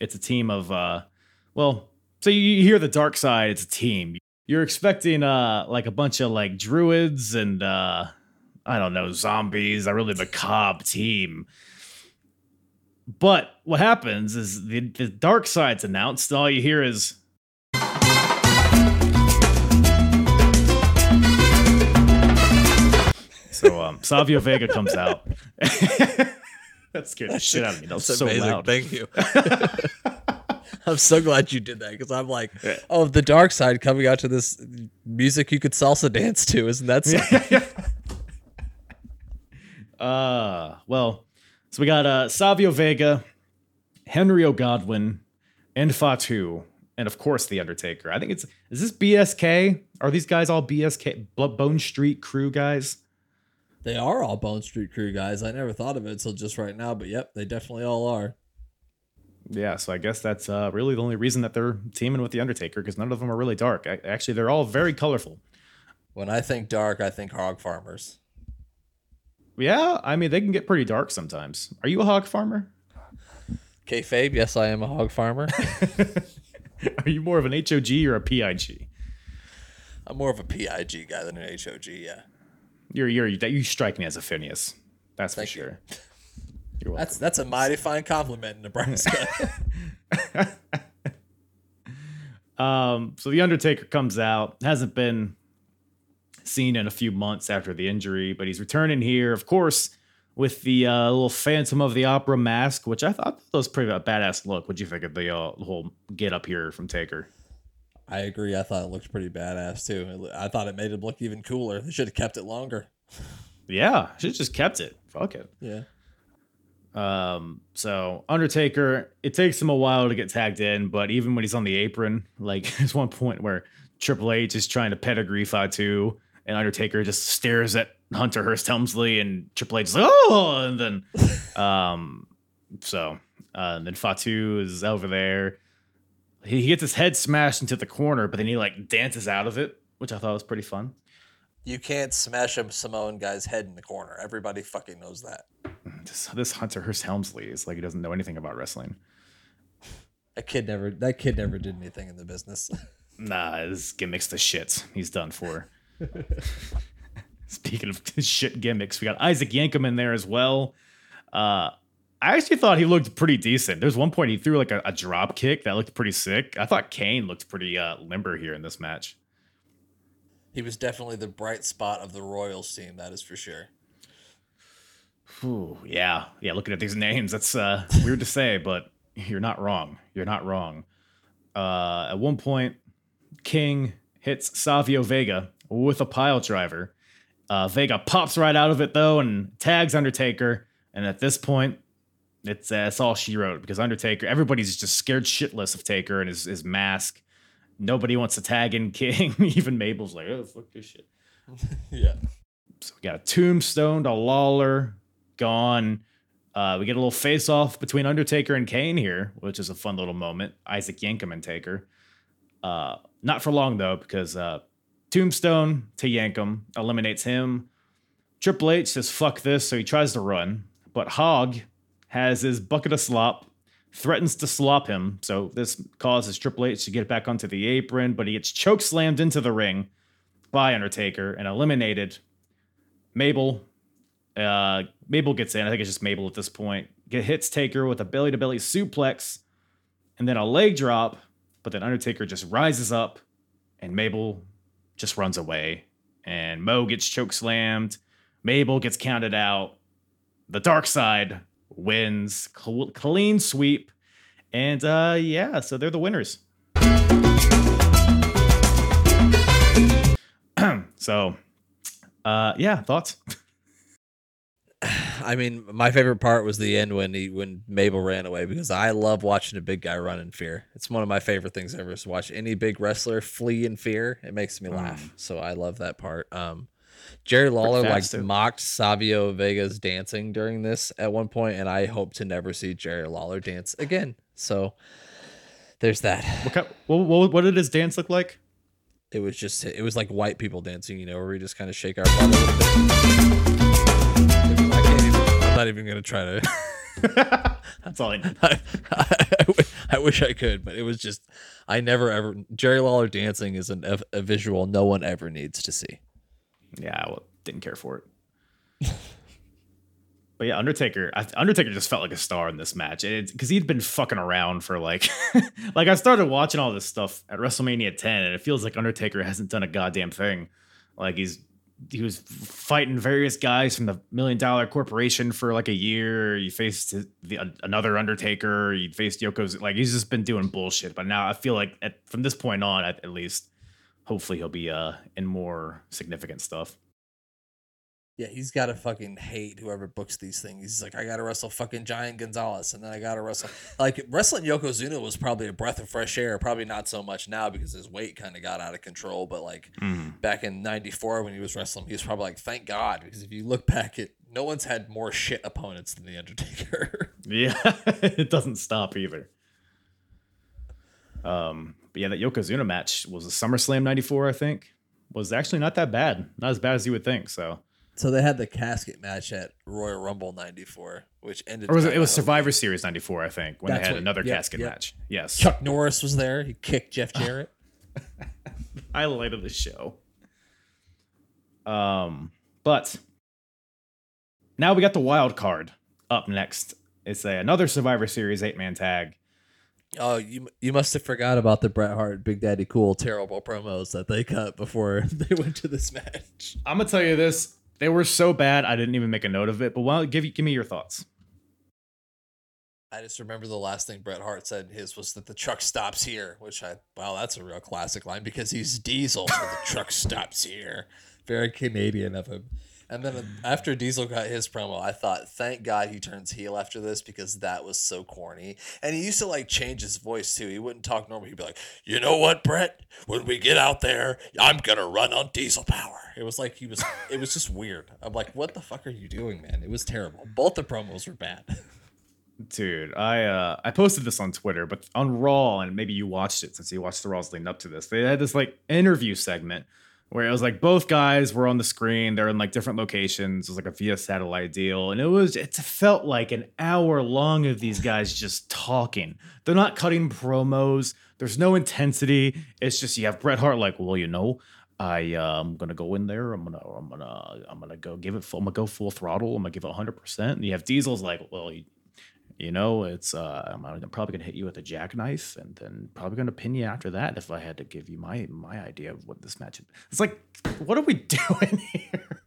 it's a team of, uh, well, so you, hear the dark side, it's a team. You're expecting uh like a bunch of like druids and uh I don't know, zombies, a really macabre team. But what happens is the, the dark side's announced, all you hear is So um Savio Vega comes out. [laughs] that scared the shit out of me. That was That's so amazing. loud. Thank you. [laughs] I'm so glad you did that because I'm like, oh, the dark side coming out to this music you could salsa dance to, isn't that something? [laughs] Uh, well, so we got uh Savio Vega, Henry O. Godwinn, and Fatu, and of course the Undertaker. I think it's is this BSK? Are these guys all BSK Bone Street Krew guys? They are all Bone Street Krew guys. I never thought of it until just right now, but yep, they definitely all are. Yeah, so I guess that's uh, really the only reason that they're teaming with the Undertaker because none of them are really dark. I, actually, they're all very colorful. When I think dark, I think hog farmers. Yeah, I mean they can get pretty dark sometimes. Are you a hog farmer? Kayfabe, yes, I am a hog farmer. [laughs] Are you more of an HOG or a PIG? I'm more of a PIG guy than an HOG, yeah. You're you're you strike me as a Phineas. That's for Thank you. sure. You're welcome. That's that's a mighty fine compliment in Nebraska. [laughs] [laughs] Um, so the Undertaker comes out, hasn't been seen in a few months after the injury, but he's returning here, of course, with the uh, little Phantom of the Opera mask, which I thought was pretty a badass look. What'd you think of the uh, whole get up here from Taker? I agree. I thought it looked pretty badass too. I thought it made it look even cooler. They should have kept it longer. Yeah, should have just kept it. Fuck it. Yeah. Um, so Undertaker, it takes him a while to get tagged in, but even when he's on the apron, like [laughs] there's one point where Triple H is trying to pedigree Fatu, and Undertaker just stares at Hunter Hearst Helmsley, and Triple H is like, oh, and then, [laughs] um, so, uh, and then Fatu is over there. He, he gets his head smashed into the corner, but then he like dances out of it, which I thought was pretty fun. You can't smash a Samoan guy's head in the corner. Everybody fucking knows that. This, this Hunter Hearst Helmsley is like he doesn't know anything about wrestling. That kid never that kid never did anything in the business. [laughs] Nah, his gimmicks the shit. He's done for. [laughs] Speaking of [laughs] shit gimmicks, we got Isaac Yankem in there as well. Uh, I actually thought he looked pretty decent. There's one point he threw like a, a drop kick that looked pretty sick. I thought Kane looked pretty uh, limber here in this match. he was definitely the bright spot of the Royals team, that is for sure. Whew, yeah, yeah. Looking at these [laughs] names, that's uh, weird to say, but you're not wrong. You're not wrong. Uh, at one point, King hits Savio Vega with a pile driver. Uh, Vega pops right out of it though and tags Undertaker. And at this point, it's uh, it's all she wrote because Undertaker, everybody's just scared shitless of Taker and his his mask. Nobody wants to tag in King. [laughs] Even Mabel's like, oh fuck this shit. [laughs] Yeah. So we got a tombstone to Lawler gone. Uh, we get a little face off between Undertaker and Kane here, which is a fun little moment. Isaac Yankem and Taker. Uh, not for long though, because uh, Tombstone to Yankem eliminates him. Triple H says fuck this, so he tries to run, but Hog has his bucket of slop, threatens to slop him. So this causes Triple H to get back onto the apron, but he gets choke slammed into the ring by Undertaker and eliminated. Mabel, uh, Mabel gets in. I think it's just Mabel at this point. Get hits Taker with a belly to belly suplex, and then a leg drop. But then Undertaker just rises up, and Mabel just runs away. And Mo gets choke slammed. Mabel gets counted out. The Dark Side wins Cl- clean sweep, and uh, yeah, so they're the winners. [clears throat] so, uh, yeah, thoughts. [sighs] I mean, my favorite part was the end when he when Mabel ran away because I love watching a big guy run in fear. It's one of my favorite things ever is to watch any big wrestler flee in fear. It makes me laugh. So I love that part. Um Jerry Lawler like mocked Savio Vega's dancing during this at one point, and I hope to never see Jerry Lawler dance again. So there's that. What, kind, what, what, did his dance look like? It was just it was like white people dancing, you know, where we just kind of shake our butt a little bit. I I'm not even gonna try to. [laughs] That's all I know. I, I, wi- I wish I could, but it was just I never ever Jerry Lawler dancing is an, a visual no one ever needs to see. Yeah, well, didn't care for it. [laughs] But yeah, Undertaker. Undertaker just felt like a star in this match, because he'd been fucking around for like, [laughs] like I started watching all this stuff at WrestleMania 10, and it feels like Undertaker hasn't done a goddamn thing. Like he's he was fighting various guys from the Million Dollar Corporation for like a year. He faced the, another Undertaker. He faced Yoko's. Like he's just been doing bullshit. But now I feel like at, from this point on, at, at least, hopefully he'll be uh in more significant stuff. Yeah, he's got to fucking hate whoever books these things. He's like, I got to wrestle fucking Giant Gonzalez, and then I got to wrestle. Like, wrestling Yokozuna was probably a breath of fresh air. Probably not so much now because his weight kind of got out of control. But, like, mm. back in 94 when he was wrestling, he was probably like, thank God. Because if you look back at, no one's had more shit opponents than The Undertaker. [laughs] yeah, [laughs] it doesn't stop either. Um, but yeah, that Yokozuna match was a SummerSlam 94, I think. Was actually not that bad. Not as bad as you would think. So so they had the casket match at Royal Rumble '94, which ended. Or was it? It was Survivor Series '94, I think, when That's they had what- another yep, casket yep. match. Yes, Chuck Norris was there. He kicked Jeff [laughs] Jarrett. highlight of the show. Um, but now we got the wild card up next. It's a, another Survivor Series eight man tag. Oh, you you must have forgot about the Bret Hart, Big Daddy Cool, terrible promos that they cut before [laughs] they went to this match. I'm gonna tell you this: they were so bad, I didn't even make a note of it. But don't give you give me your thoughts? I just remember the last thing Bret Hart said his was that the truck stops here, which I wow, that's a real classic line because he's Diesel, so the truck stops here. Very Canadian of him. And then after Diesel got his promo, I thought, thank God he turns heel after this because that was so corny. And he used to like change his voice too. He wouldn't talk normal. He'd be like, you know what, Bret? When we get out there, I'm gonna run on diesel power. It was like he was. It was just weird. I'm like, what the fuck are you doing, man? It was terrible. Both the promos were bad. Dude, I uh I posted this on Twitter, but on Raw, and maybe you watched it since you watched the Raws leading up to this. They had this like interview segment where it was like both guys were on the screen. They're in like different locations. It was like a via satellite deal, and it was it felt like an hour long of these guys just talking. They're not cutting promos. There's no intensity. It's just you have Bret Hart like, well, you know, I uh, I'm gonna go in there. I'm gonna I'm gonna I'm gonna go give it. Full, I'm gonna go full throttle. I'm gonna give it 100. percent And you have Diesel's like, well, you, you know, it's uh, I'm, I'm probably gonna hit you with a jackknife, and then probably gonna pin you after that. If I had to give you my my idea of what this match, it's like, what are we [laughs] doing here?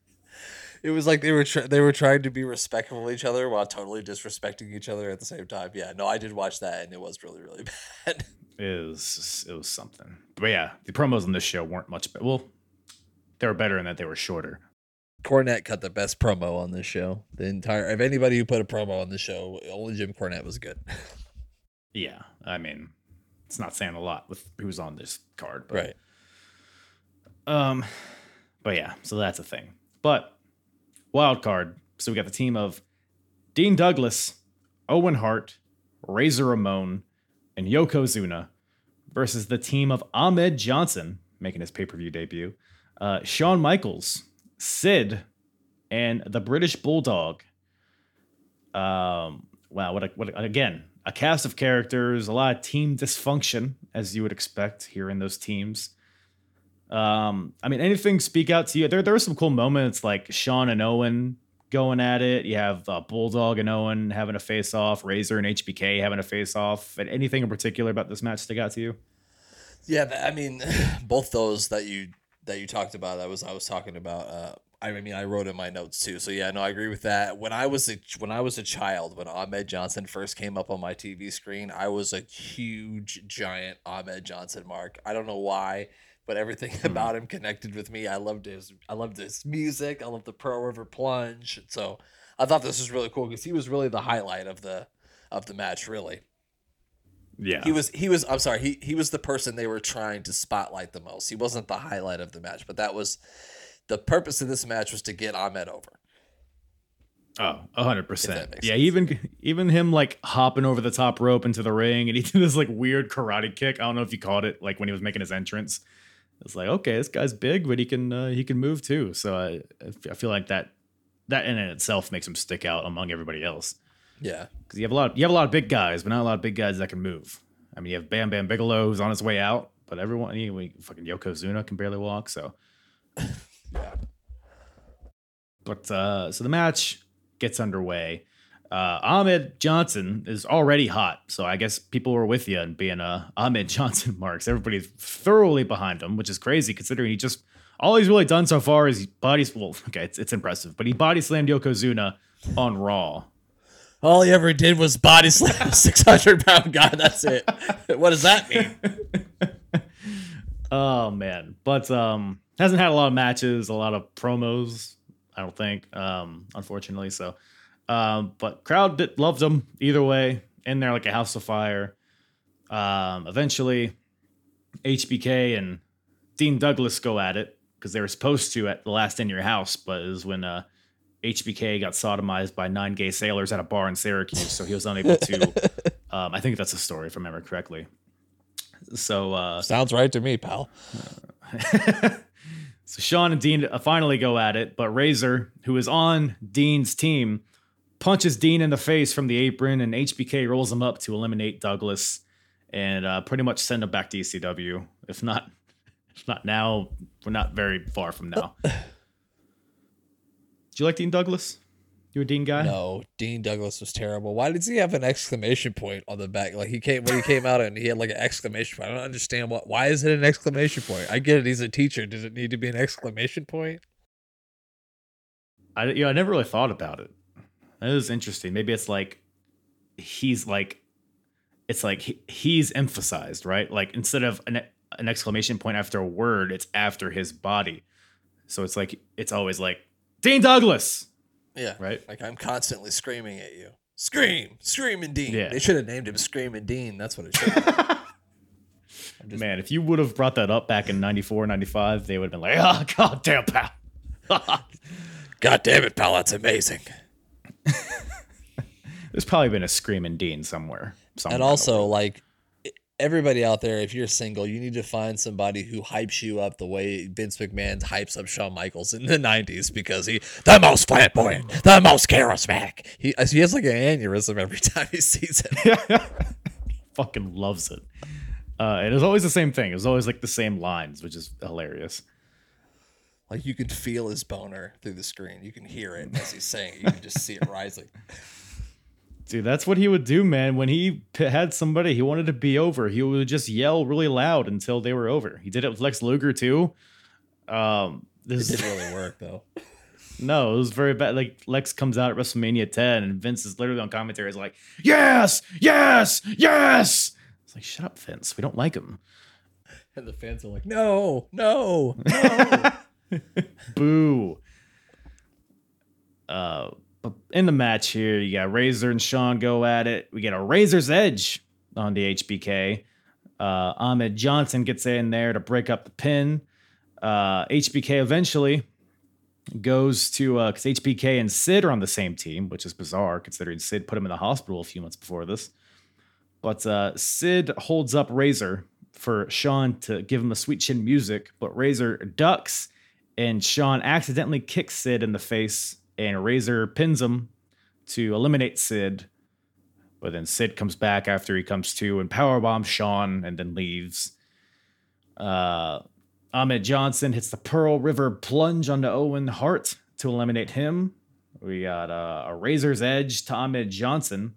It was like they were tr- they were trying to be respectful of each other while totally disrespecting each other at the same time. Yeah, no, I did watch that and it was really really [laughs] bad. It was it was something. But yeah, the promos on this show weren't much. But well, they were better in that they were shorter. Cornette cut the best promo on this show. The entire of anybody who put a promo on the show, only Jim Cornette was good. [laughs] Yeah, I mean, it's not saying a lot with who's on this card, but right. Um, but yeah, so that's a thing. But wild card. So we got the team of Dean Douglas, Owen Hart, Razor Ramon, and Yokozuna versus the team of Ahmed Johnson making his pay per view debut, uh, Shawn Michaels, Sid, and the British Bulldog. Um, wow, what a, what a, again a cast of characters, a lot of team dysfunction as you would expect here in those teams. Um, I mean, anything speak out to you? There, there were some cool moments like Shawn and Owen going at it. You have uh, Bulldog and Owen having a face off, Razor and HBK having a face off. And anything in particular about this match stick out to you? Yeah, I mean, [sighs] both those that you that you talked about, that was I was talking about. Uh, I mean, I wrote in my notes too. So yeah, no, I agree with that. When I was a when I was a child, when Ahmed Johnson first came up on my TV screen, I was a huge, giant Ahmed Johnson mark. I don't know why, but everything [laughs] about him connected with me. I loved his I loved his music. I loved the Pearl River Plunge. So I thought this was really cool because he was really the highlight of the of the match. Really, Yeah. he was he was I'm sorry he he was the person they were trying to spotlight the most. He wasn't the highlight of the match, but that was the purpose of this match was to get Ahmed over. Oh, a 100%. Yeah, sense. even even him like hopping over the top rope into the ring, and he [laughs] did this like weird karate kick. I don't know if you caught it, like when he was making his entrance. It's like, okay, this guy's big, but he can uh, he can move too. So I I feel like that that in itself makes him stick out among everybody else Yeah, because you have a lot you have a lot of big guys, but not a lot of big guys that can move. I mean, you have Bam Bam Bigelow who's on his way out, but everyone, you, fucking Yokozuna can barely walk. So [laughs] yeah. But uh, so the match gets underway. Uh, Ahmed Johnson is already hot, so I guess people were with you and being uh, Ahmed [laughs] Johnson marks. Everybody's thoroughly behind him, which is crazy considering he just all he's really done so far is bodies. Well, [laughs] okay, it's, it's impressive, but he body slammed Yokozuna on Raw. All he ever did was body slam a 600 pound guy. That's it. what does that mean? Oh man, but um, hasn't had a lot of matches, a lot of promos. I don't think, um, unfortunately. So, um, but crowd did, loved him either way. In there like a house of fire. Um, eventually, HBK and Dean Douglas go at it because they were supposed to at the last in your house, but was when uh, HBK got sodomized by nine gay sailors at a bar in Syracuse, so he was unable to. [laughs] um, I think that's a story, if I remember correctly. So uh, Sounds right to me, pal. [laughs] So Shawn and Dean finally go at it, but Razor, who is on Dean's team, punches Dean in the face from the apron, and HBK rolls him up to eliminate Douglas and uh, pretty much send him back to ECW. If not, [laughs] if not now, we're not very far from now. Do you like Dean Douglas? You a Dean guy? No, Dean Douglas was terrible. Why does he have an exclamation point on the back? Like he came when he came out and he had like an exclamation point. I don't understand what. Why is it an exclamation point? I get it. He's a teacher. Does it need to be an exclamation point? I you know I never really thought about it. That is interesting. Maybe it's like he's like it's like he, he's emphasized, right? Like instead of an an exclamation point after a word, it's after his body. So it's like it's always like Dean Douglas, Yeah. right? Like I'm constantly screaming at you. Scream, screaming Dean. Yeah. They should have named him Screaming Dean. That's what it should. have [laughs] Man, if you would have brought that up back in 94, 95, they would have been like, ah, oh, god damn, pal. [laughs] God damn it, pal. That's amazing. [laughs] There's probably been a screaming Dean somewhere. somewhere And also, like everybody out there, if you're single, you need to find somebody who hypes you up the way Vince McMahon hypes up Shawn Michaels in the '90s because he the most flamboyant, the most charismatic. He he has like an aneurysm every [laughs] time he sees him. [laughs] fucking loves it. Uh, and it's always the same thing. It was always like the same lines, which is hilarious. like you could feel his boner through the screen. You can hear it as he's saying it. You can just see it rising. [laughs] Dude, that's what he would do, man. When he had somebody he wanted to be over, he would just yell really loud until they were over. He did it with Lex Luger too. Um, It this didn't really work though. [laughs] no, it was very bad. Like Lex comes out at WrestleMania 10, and Vince is literally on commentary, is like, "Yes, yes, yes." It's like, shut up, Vince. We don't like him. And the fans are like, no, no, no. [laughs] Boo. Uh, but in the match here, you got Razor and Shawn go at it. We get a Razor's Edge on the HBK. Uh, Ahmed Johnson gets in there to break up the pin. Uh, HBK eventually goes to because HBK and Sid are on the same team, which is bizarre considering Sid put him in the hospital a few months before this. But uh, Sid holds up Razor for Shawn to give him a sweet chin music, but Razor ducks and Shawn accidentally kicks Sid in the face, and Razor pins him to eliminate Sid. But then Sid comes back after he comes to and powerbombs Shawn and then leaves. Uh, Ahmed Johnson hits the Pearl River plunge onto Owen Hart to eliminate him. We got uh, a Razor's Edge to Ahmed Johnson.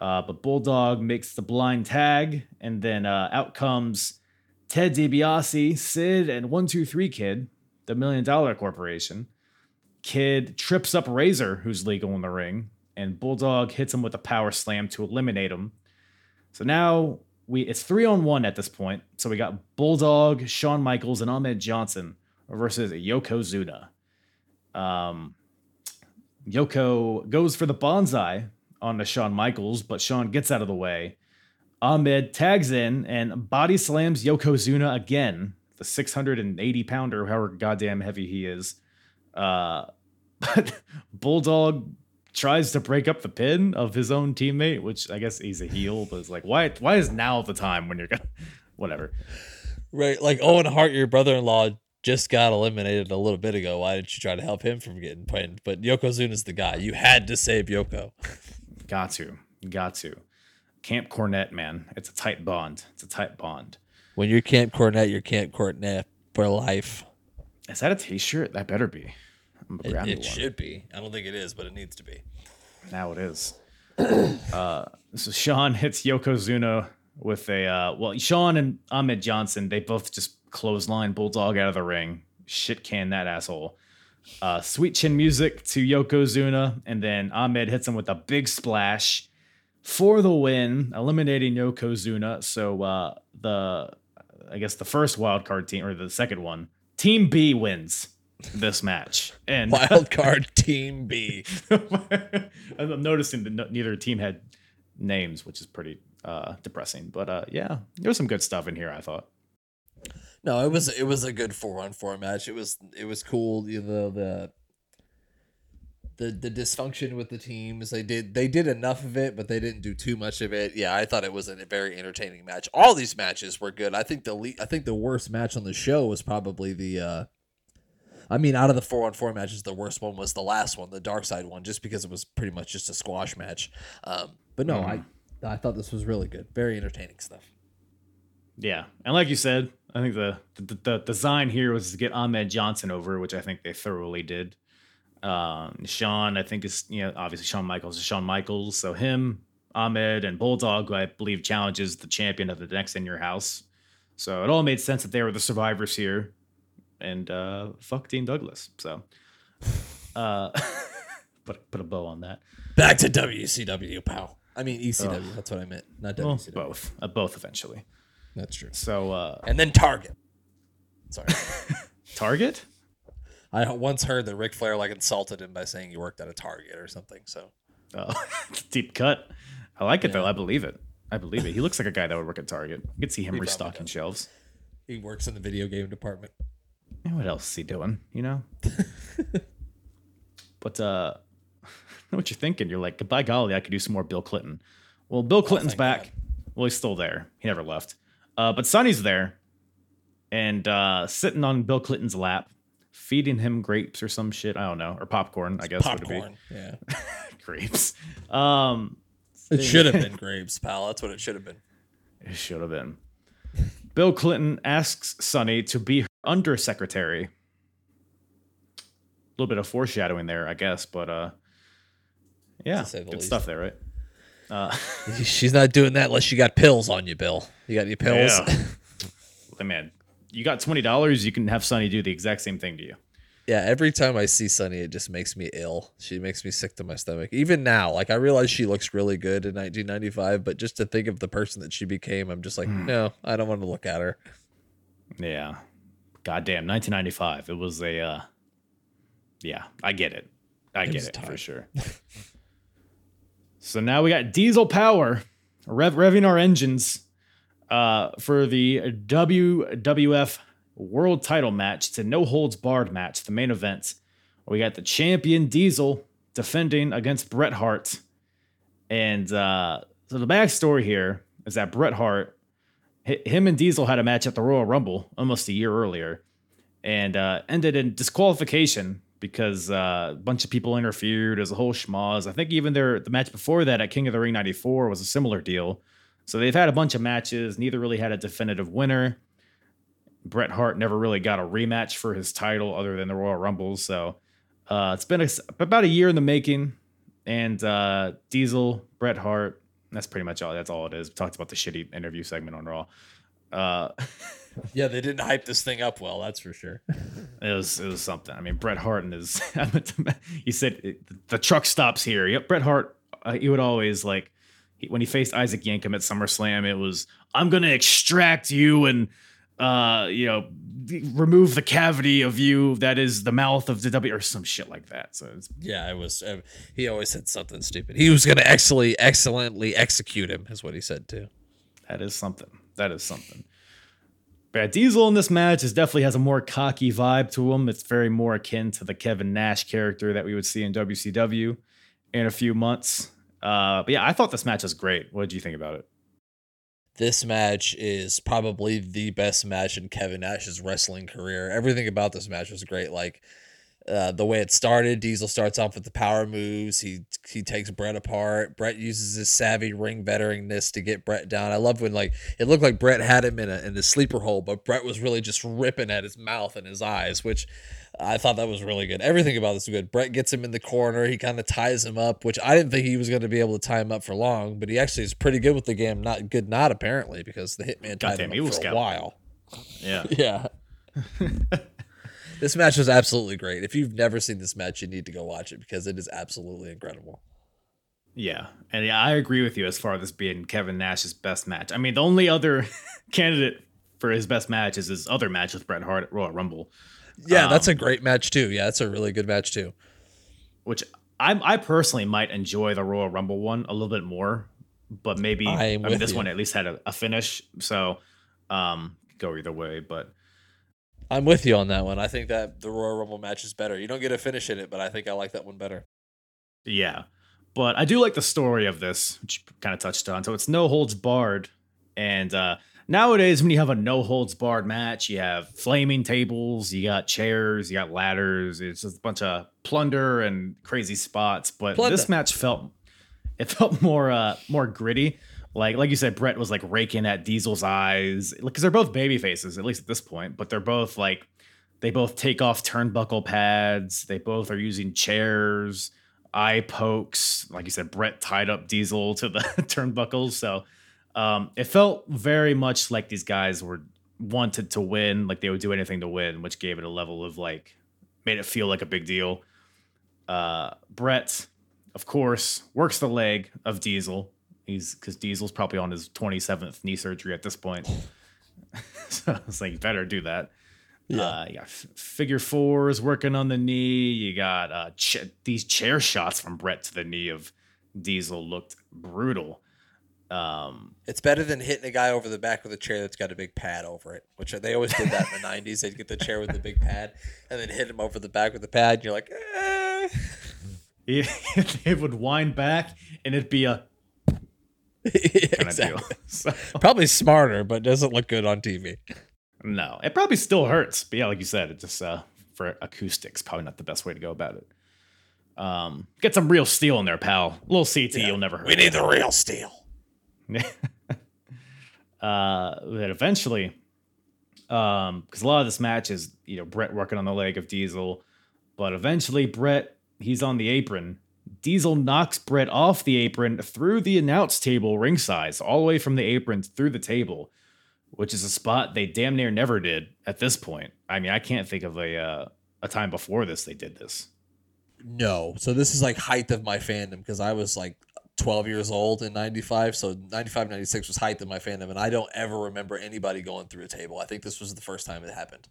Uh, but Bulldog makes the blind tag, and then uh, out comes Ted DiBiase, Sid, and 123 Kid, the Million Dollar Corporation. Kid trips up Razor, who's legal in the ring, and Bulldog hits him with a power slam to eliminate him. So now we it's three on one at this point. So we got Bulldog, Shawn Michaels, and Ahmed Johnson versus Yokozuna. Um, Yoko goes for the banzai on the Shawn Michaels, but Shawn gets out of the way. Ahmed tags in and body slams Yokozuna again, the 680 pounder, however goddamn heavy he is. Uh, [laughs] but Bulldog tries to break up the pin of his own teammate, which I guess he's a heel, but it's like, why? Why is now the time when you're gonna, [laughs] whatever? right. Like Owen Hart, your brother in law, just got eliminated a little bit ago. Why didn't you try to help him from getting pinned? But Yokozuna's the guy. You had to save Yoko. [laughs] Got to, got to. Camp Cornette, man, it's a tight bond. It's a tight bond. When you're Camp Cornette, you're Camp Cornette for life. Is that a T-shirt? That better be. I'm gonna It, it one. should be. I don't think it is, but it needs to be. Now it is. [clears throat] uh, so Shawn [laughs] hits Yokozuna with a uh, well, Shawn and Ahmed Johnson, they both just clothesline Bulldog out of the ring. Shit can that asshole. Uh, sweet chin music to Yokozuna, and then Ahmed hits him with a big splash for the win, eliminating Yokozuna. So uh, the I guess the first wild card team or the second one, Team B wins this match. And [laughs] Wild card team B. [laughs] I'm noticing that neither team had names, which is pretty uh, depressing. But uh, yeah, there was some good stuff in here. I thought. No, it was it was a good four on four match. It was it was cool. You know the the the dysfunction with the teams. They did they did enough of it, but they didn't do too much of it. Yeah, I thought it was a very entertaining match. All these matches were good. I think the le- I think the worst match on the show was probably the. uh I mean, out of the four on four matches, the worst one was the last one, the dark side one, just because it was pretty much just a squash match. Um, but no, I I thought this was really good, very entertaining stuff. Yeah, and like you said, I think the the, the design here was to get Ahmed Johnson over, which I think they thoroughly did. Um, Shawn, I think is you know obviously Shawn Michaels is Shawn Michaels, so him, Ahmed, and Bulldog, who I believe challenges the champion of the next in your house. So it all made sense that they were the survivors here, and uh, fuck Dean Douglas. So, uh, [laughs] put put a bow on that. Back to WCW, pal. I mean ECW. That's what I meant, not Well, WCW. both, uh, both eventually. That's true. So uh, And then Target. Sorry, [laughs] Target. I once heard that Ric Flair like insulted him by saying he worked at a Target or something. So Oh, [laughs] deep cut. I like it though. I believe it. I believe it. He looks like a guy that would work at Target. You could see him He restocking shelves. he works in the video game department. Yeah, what else is he doing? You know. [laughs] but uh, I [laughs] know what you're thinking. You're like, by golly, I could do some more Bill Clinton. Well, Bill Clinton's thank back. God. Well, he's still there. He never left. Uh, but Sunny's there, and uh, sitting on Bill Clinton's lap, feeding him grapes or some shit. I don't know, or popcorn. I guess Popcorn. Yeah, [laughs] grapes. Um, it should have been grapes, pal. That's what it should have been. It should have been. Bill Clinton asks Sunny to be undersecretary. A little bit of foreshadowing there, I guess, but uh, yeah, To say the good least. stuff there, right? Uh, [laughs] She's not doing that unless you got pills on you, Bill. You got any pills? Yeah. [laughs] hey, man, you got twenty dollars, you can have Sunny do the exact same thing to you. Yeah, every time I see Sunny, it just makes me ill. She makes me sick to my stomach. Even now, like I realize she looks really good in 1995, but just to think of the person that she became, I'm just like, Hmm. no, I don't want to look at her. Yeah, goddamn, 1995. It was a, uh, yeah, I get it, I It get it for sure. so now we got diesel power, rev- revving our engines, uh, for the WWF World Title match. It's a no holds barred match, the main event. We got the champion Diesel defending against Bret Hart, and uh, so the backstory here is that Bret Hart him and Diesel had a match at the Royal Rumble almost a year earlier, and uh, ended in disqualification because uh, a bunch of people interfered. As a whole schmoz. I think even their the match before that at King of the Ring '94 was a similar deal. So they've had a bunch of matches. Neither really had a definitive winner. Bret Hart never really got a rematch for his title other than the Royal Rumble. So uh, it's been a, about a year in the making. And uh, Diesel, Bret Hart, that's pretty much all. That's all it is. We talked about the shitty interview segment on Raw. Uh, [laughs] Yeah, they didn't hype this thing up well, that's for sure. it was it was something. I mean, Bret Hart and his. [laughs] he said the truck stops here. Yep, Bret Hart. Uh, he would always like he, when he faced Isaac Yankem at SummerSlam. It was I'm gonna extract you and uh you know remove the cavity of you that is the mouth of the W or some shit like that. So it's Yeah, it was. Uh, he always said something stupid. He was going to excellently, excellently execute him, is what he said too. That is something. That is something. But Diesel in this match is definitely has a more cocky vibe to him. It's very more akin to the Kevin Nash character that we would see in WCW in a few months. Uh, but yeah, I thought this match was great. What did you think about it? This match is probably the best match in Kevin Nash's wrestling career. Everything about this match was great. Like, uh, the way it started. Diesel starts off with the power moves. He he takes Bret apart. Bret uses his savvy ring veteranness to get Bret down. I love when like it looked like Bret had him in a in a sleeper hole, but Bret was really just ripping at his mouth and his eyes, which I thought that was really good. Everything about this was good. Bret gets him in the corner. He kind of ties him up, which I didn't think he was going to be able to tie him up for long, but he actually is pretty good with the game. Not good, not apparently, because the hitman tied Goddamn him up for a while. Yeah. [laughs] Yeah. this match was absolutely great. If you've never seen this match, you need to go watch it because it is absolutely incredible. Yeah, and yeah, I agree with you as far as this being Kevin Nash's best match. I mean, the only other [laughs] candidate for his best match is his other match with Bret Hart at Royal Rumble, Yeah, that's a great match too. Yeah, that's a really good match too. which I I personally might enjoy the Royal Rumble one a little bit more, but maybe I, mean this you. one at least had a, a finish, so um go either way. But I'm with you on that one. I think that the Royal Rumble match is better. You don't get a finish in it, but I think I like that one better. Yeah. But I do like the story of this, which you kind of touched on. So it's no holds barred. And uh, nowadays, when you have a no holds barred match, you have flaming tables, you got chairs, you got ladders. It's just a bunch of plunder and crazy spots. But Plunder. this match felt it felt more uh more gritty. Like like you said, Bret was like raking at Diesel's eyes because they're both baby faces, at least at this point. But they're both like they both take off turnbuckle pads. They both are using chairs, eye pokes. Like you said, Bret tied up Diesel to the [laughs] turnbuckles. So um, it felt very much like these guys were wanted to win, like they would do anything to win, which gave it a level of like made it feel like a big deal. Uh, Bret, of course, works the leg of Diesel. He's because Diesel's probably on his 27th knee surgery at this point. [laughs] so it's like, you better do that. Yeah. Uh, you got f- figure fours working on the knee. You got uh, ch- these chair shots from Bret to the knee of Diesel looked brutal. Um, It's better than hitting a guy over the back with a chair that's got a big pad over it, which they always did that in the [laughs] 90s. They'd get the chair with the big pad and then hit him over the back with the pad. And you're like, eh. it [laughs] would wind back and it'd be a [laughs] Yeah, exactly. So, Probably smarter, but doesn't look good on TV. no, it probably still hurts. But yeah, like you said, it just uh, for acoustics, probably not the best way to go about it. Um, get some real steel in there, pal. A little CT, you'll never hurt. We need the real steel. [laughs] uh, that eventually, um, because a lot of this match is you know Bret working on the leg of Diesel, but eventually Bret he's on the apron. Diesel knocks Bret off the apron through the announce table ringside, all the way from the apron through the table, which is a spot they damn near never did at this point. I mean, I can't think of a uh, a time before this they did this. No. So this is like height of my fandom because I was like 12 years old in 95. So 95, 96 was height of my fandom. And I don't ever remember anybody going through a table. I think this was the first time it happened.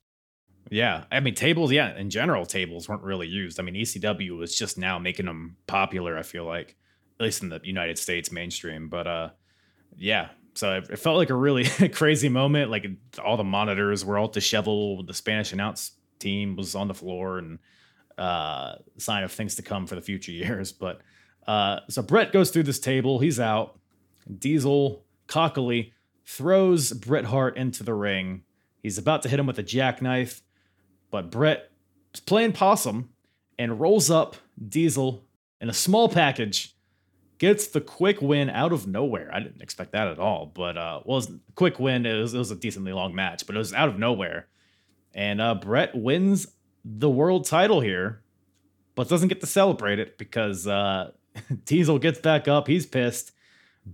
Yeah, I mean tables. Yeah, in general, tables weren't really used. I mean, ECW was just now making them popular. I feel like, at least in the United States mainstream. But uh, yeah. So it, it felt like a really [laughs] crazy moment. Like all the monitors were all disheveled. The Spanish announce team was on the floor, and uh, sign of things to come for the future [laughs] years. But uh, so Bret goes through this table. He's out. Diesel cockily throws Bret Hart into the ring. He's about to hit him with a jackknife, but Bret is playing possum and rolls up Diesel in a small package. Gets the quick win out of nowhere. I didn't expect that at all, but uh, was a quick win. It was, it was a decently long match, but it was out of nowhere. And uh, Bret wins the world title here, but doesn't get to celebrate it because uh, [laughs] Diesel gets back up. He's pissed.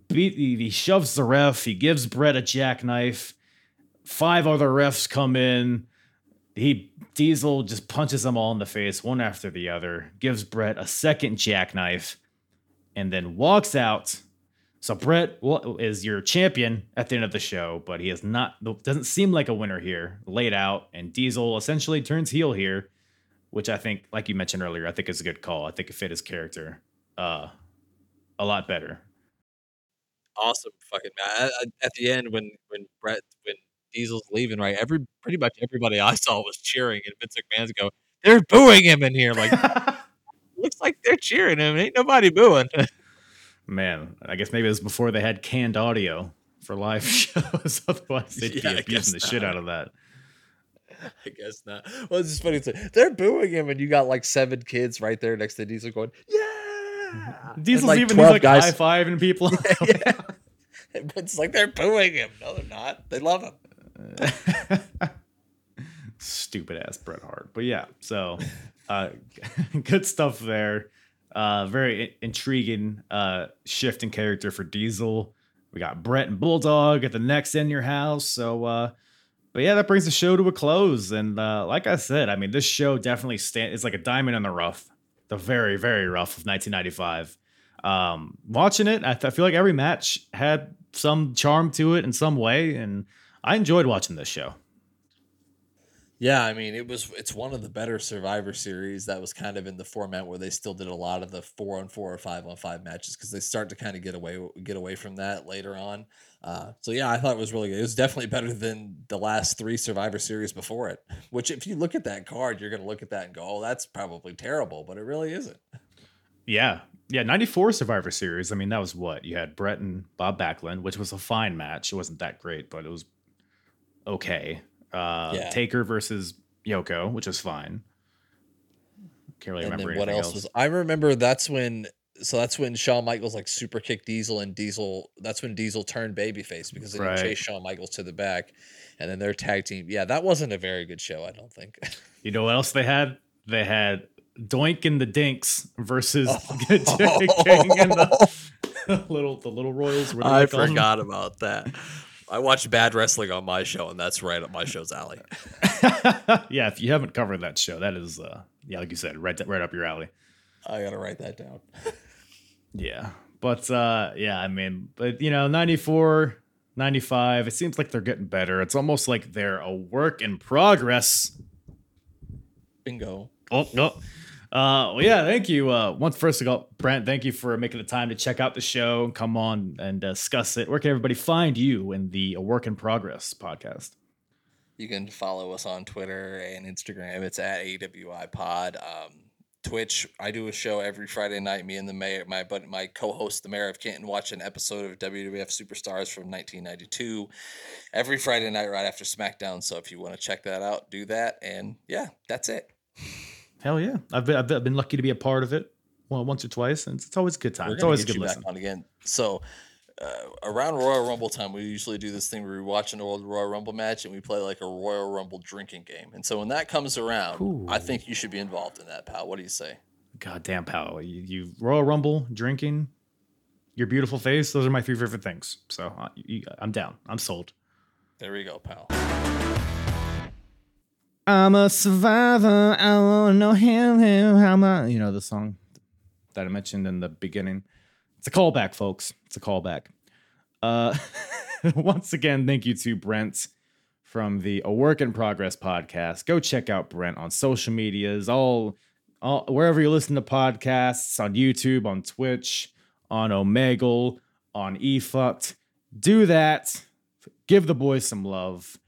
Beat, he, shoves the ref. He gives Bret a jackknife. Five other refs come in. He Diesel just punches them all in the face, one after the other. Gives Bret a second jackknife, and then walks out. So Bret is your champion at the end of the show, but he is not. Doesn't seem like a winner here. Laid out, and Diesel essentially turns heel here, which I think, like you mentioned earlier, I think is a good call. I think it fit his character uh, a lot better. Awesome fucking man. At, at the end, when, when Bret, when Diesel's leaving, right? Every, pretty much everybody I saw was cheering and Vince McMahon's go, they're booing him in here. Like, [laughs] looks like they're cheering him. Ain't nobody booing. Man, I guess maybe it was before they had canned audio for live [laughs] shows. Otherwise, they'd Yeah, be abusing the shit out of that. I guess not. Well, it's just funny. To, they're booing him, and you got like seven kids right there next to Diesel going, "Yeah!" And, Diesel's like, even he's like guys- high fiving people. [laughs] yeah. [laughs] It's like they're booing him. No, they're not. They love him. [laughs] Stupid ass Bret Hart. But yeah, so uh, good stuff there. Uh, very i- intriguing uh, shift in character for Diesel. We got Bret and Bulldog at the next in your house. So, uh, but yeah, that brings the show to a close. And uh, like I said, I mean, this show definitely stand. It's like a diamond in the rough, the very very rough of 1995. Um, watching it, I, th- I feel like every match had some charm to it in some way, and I enjoyed watching this show. Yeah, I mean, it was it's one of the better Survivor Series that was kind of in the format where they still did a lot of the four on four or five on five matches because they start to kind of get away get away from that later on. Uh, so yeah, I thought it was really good. It was definitely better than the last three Survivor Series before it. [laughs] Which, if you look at that card, you're going to look at that and go, "Oh, that's probably terrible," but it really isn't. Yeah. Yeah. 94 Survivor Series. I mean, that was what? You had Bret and Bob Backlund, which was a fine match. It wasn't that great, but it was okay. Uh, Yeah. Taker versus Yoko, which is fine. Can't really and remember then what anything else, was? I remember that's when. So that's when Shawn Michaels like super kicked Diesel and Diesel. That's when Diesel turned babyface because they Right. chased Shawn Michaels to the back, and then their tag team. Yeah, that wasn't a very good show. I don't think. [laughs] You know what else they had? They had Doink and the Dinks versus Oh. [laughs] [laughs] King and the little the little Royals. I they call them? forgot about that. I watch bad wrestling on my show, and that's right up my show's alley. [laughs] yeah, if you haven't covered that show, that is uh yeah, like you said, right right up your alley. I gotta write that down. [laughs] Yeah. But uh yeah, I mean, but you know, 94, 95, it seems like they're getting better. It's almost like they're a work in progress. Bingo. Oh, no. Uh well, yeah, thank you. Uh once first of all, Brent, thank you for making the time to check out the show and come on and discuss it. Where can everybody find you in the A Work in Progress podcast? You can follow us on Twitter and Instagram. It's at AWI Pod. Um, Twitch. I do a show every Friday night. Me and the mayor, my but my co-host, the mayor of Canton, watch an episode of WWF Superstars from 1992 every Friday night right after SmackDown. So if you want to check that out, do that. And yeah, that's it. [laughs] Hell yeah. I've been I've been- lucky to be a part of it. Well, once or twice, and it's, always a good time. We're It's always a good you listen. back on again. So uh, around Royal Rumble time, we usually do this thing where we watch an old Royal Rumble match and we play like a Royal Rumble drinking game. And so when that comes around, I think you should be involved in that, pal. What do you say? God damn, pal. You, you Royal Rumble, drinking, your beautiful face. Those are my three favorite things. So uh, you, I'm down. I'm sold. There we go, pal. I'm a survivor. I want to know him, him, how my. You know the song that I mentioned in the beginning. It's a callback, folks. It's a callback. Uh, [laughs] once again, thank you to Brent from the A Work in Progress podcast. Go check out Brent on social medias, all, all wherever you listen to podcasts, on YouTube, on Twitch, on Omegle, on eFucked. Do that. Give the boys some love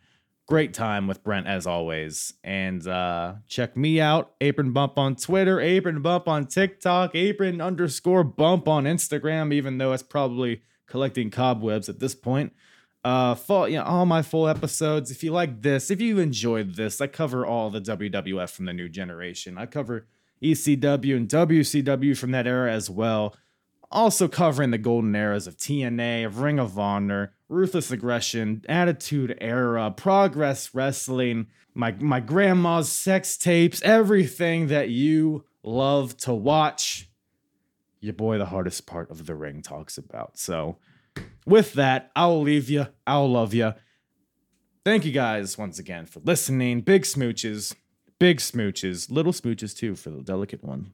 great time with Brent as always. And uh, check me out, Apron Bump on Twitter, Apron Bump on TikTok, Apron underscore Bump on Instagram, even though it's probably collecting cobwebs at this point. Uh, full, you know, all my full episodes. If you like this, if you enjoyed this, I cover all the WWF from the new generation. I cover ECW and WCW from that era as well also covering the golden eras of TNA, of Ring of Honor, Ruthless Aggression, Attitude Era, Progress Wrestling, my my grandma's sex tapes, everything that you love to watch. Your boy, the hardest part of the ring, talks about. So, with that, I'll leave you. I'll love you. Thank you guys once again for listening. Big smooches, big smooches, little smooches too for the delicate one.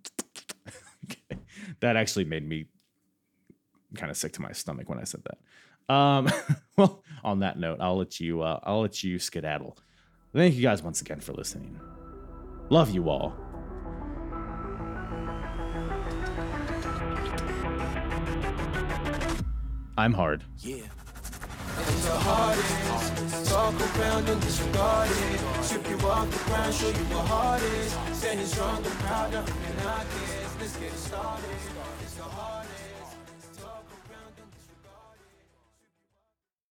[laughs] that actually made me kind of sick to my stomach when I said that. Um, [laughs] well, on that note, I'll let you. Uh, I'll let you skedaddle. Thank you guys once again for listening. Love you all. I'm hard. Yeah. And the hardest. Talk around and disregard it. You off the ground, show you what heart is. Standing strong and proud, nothing I guess. Let's get started. It's the hardest.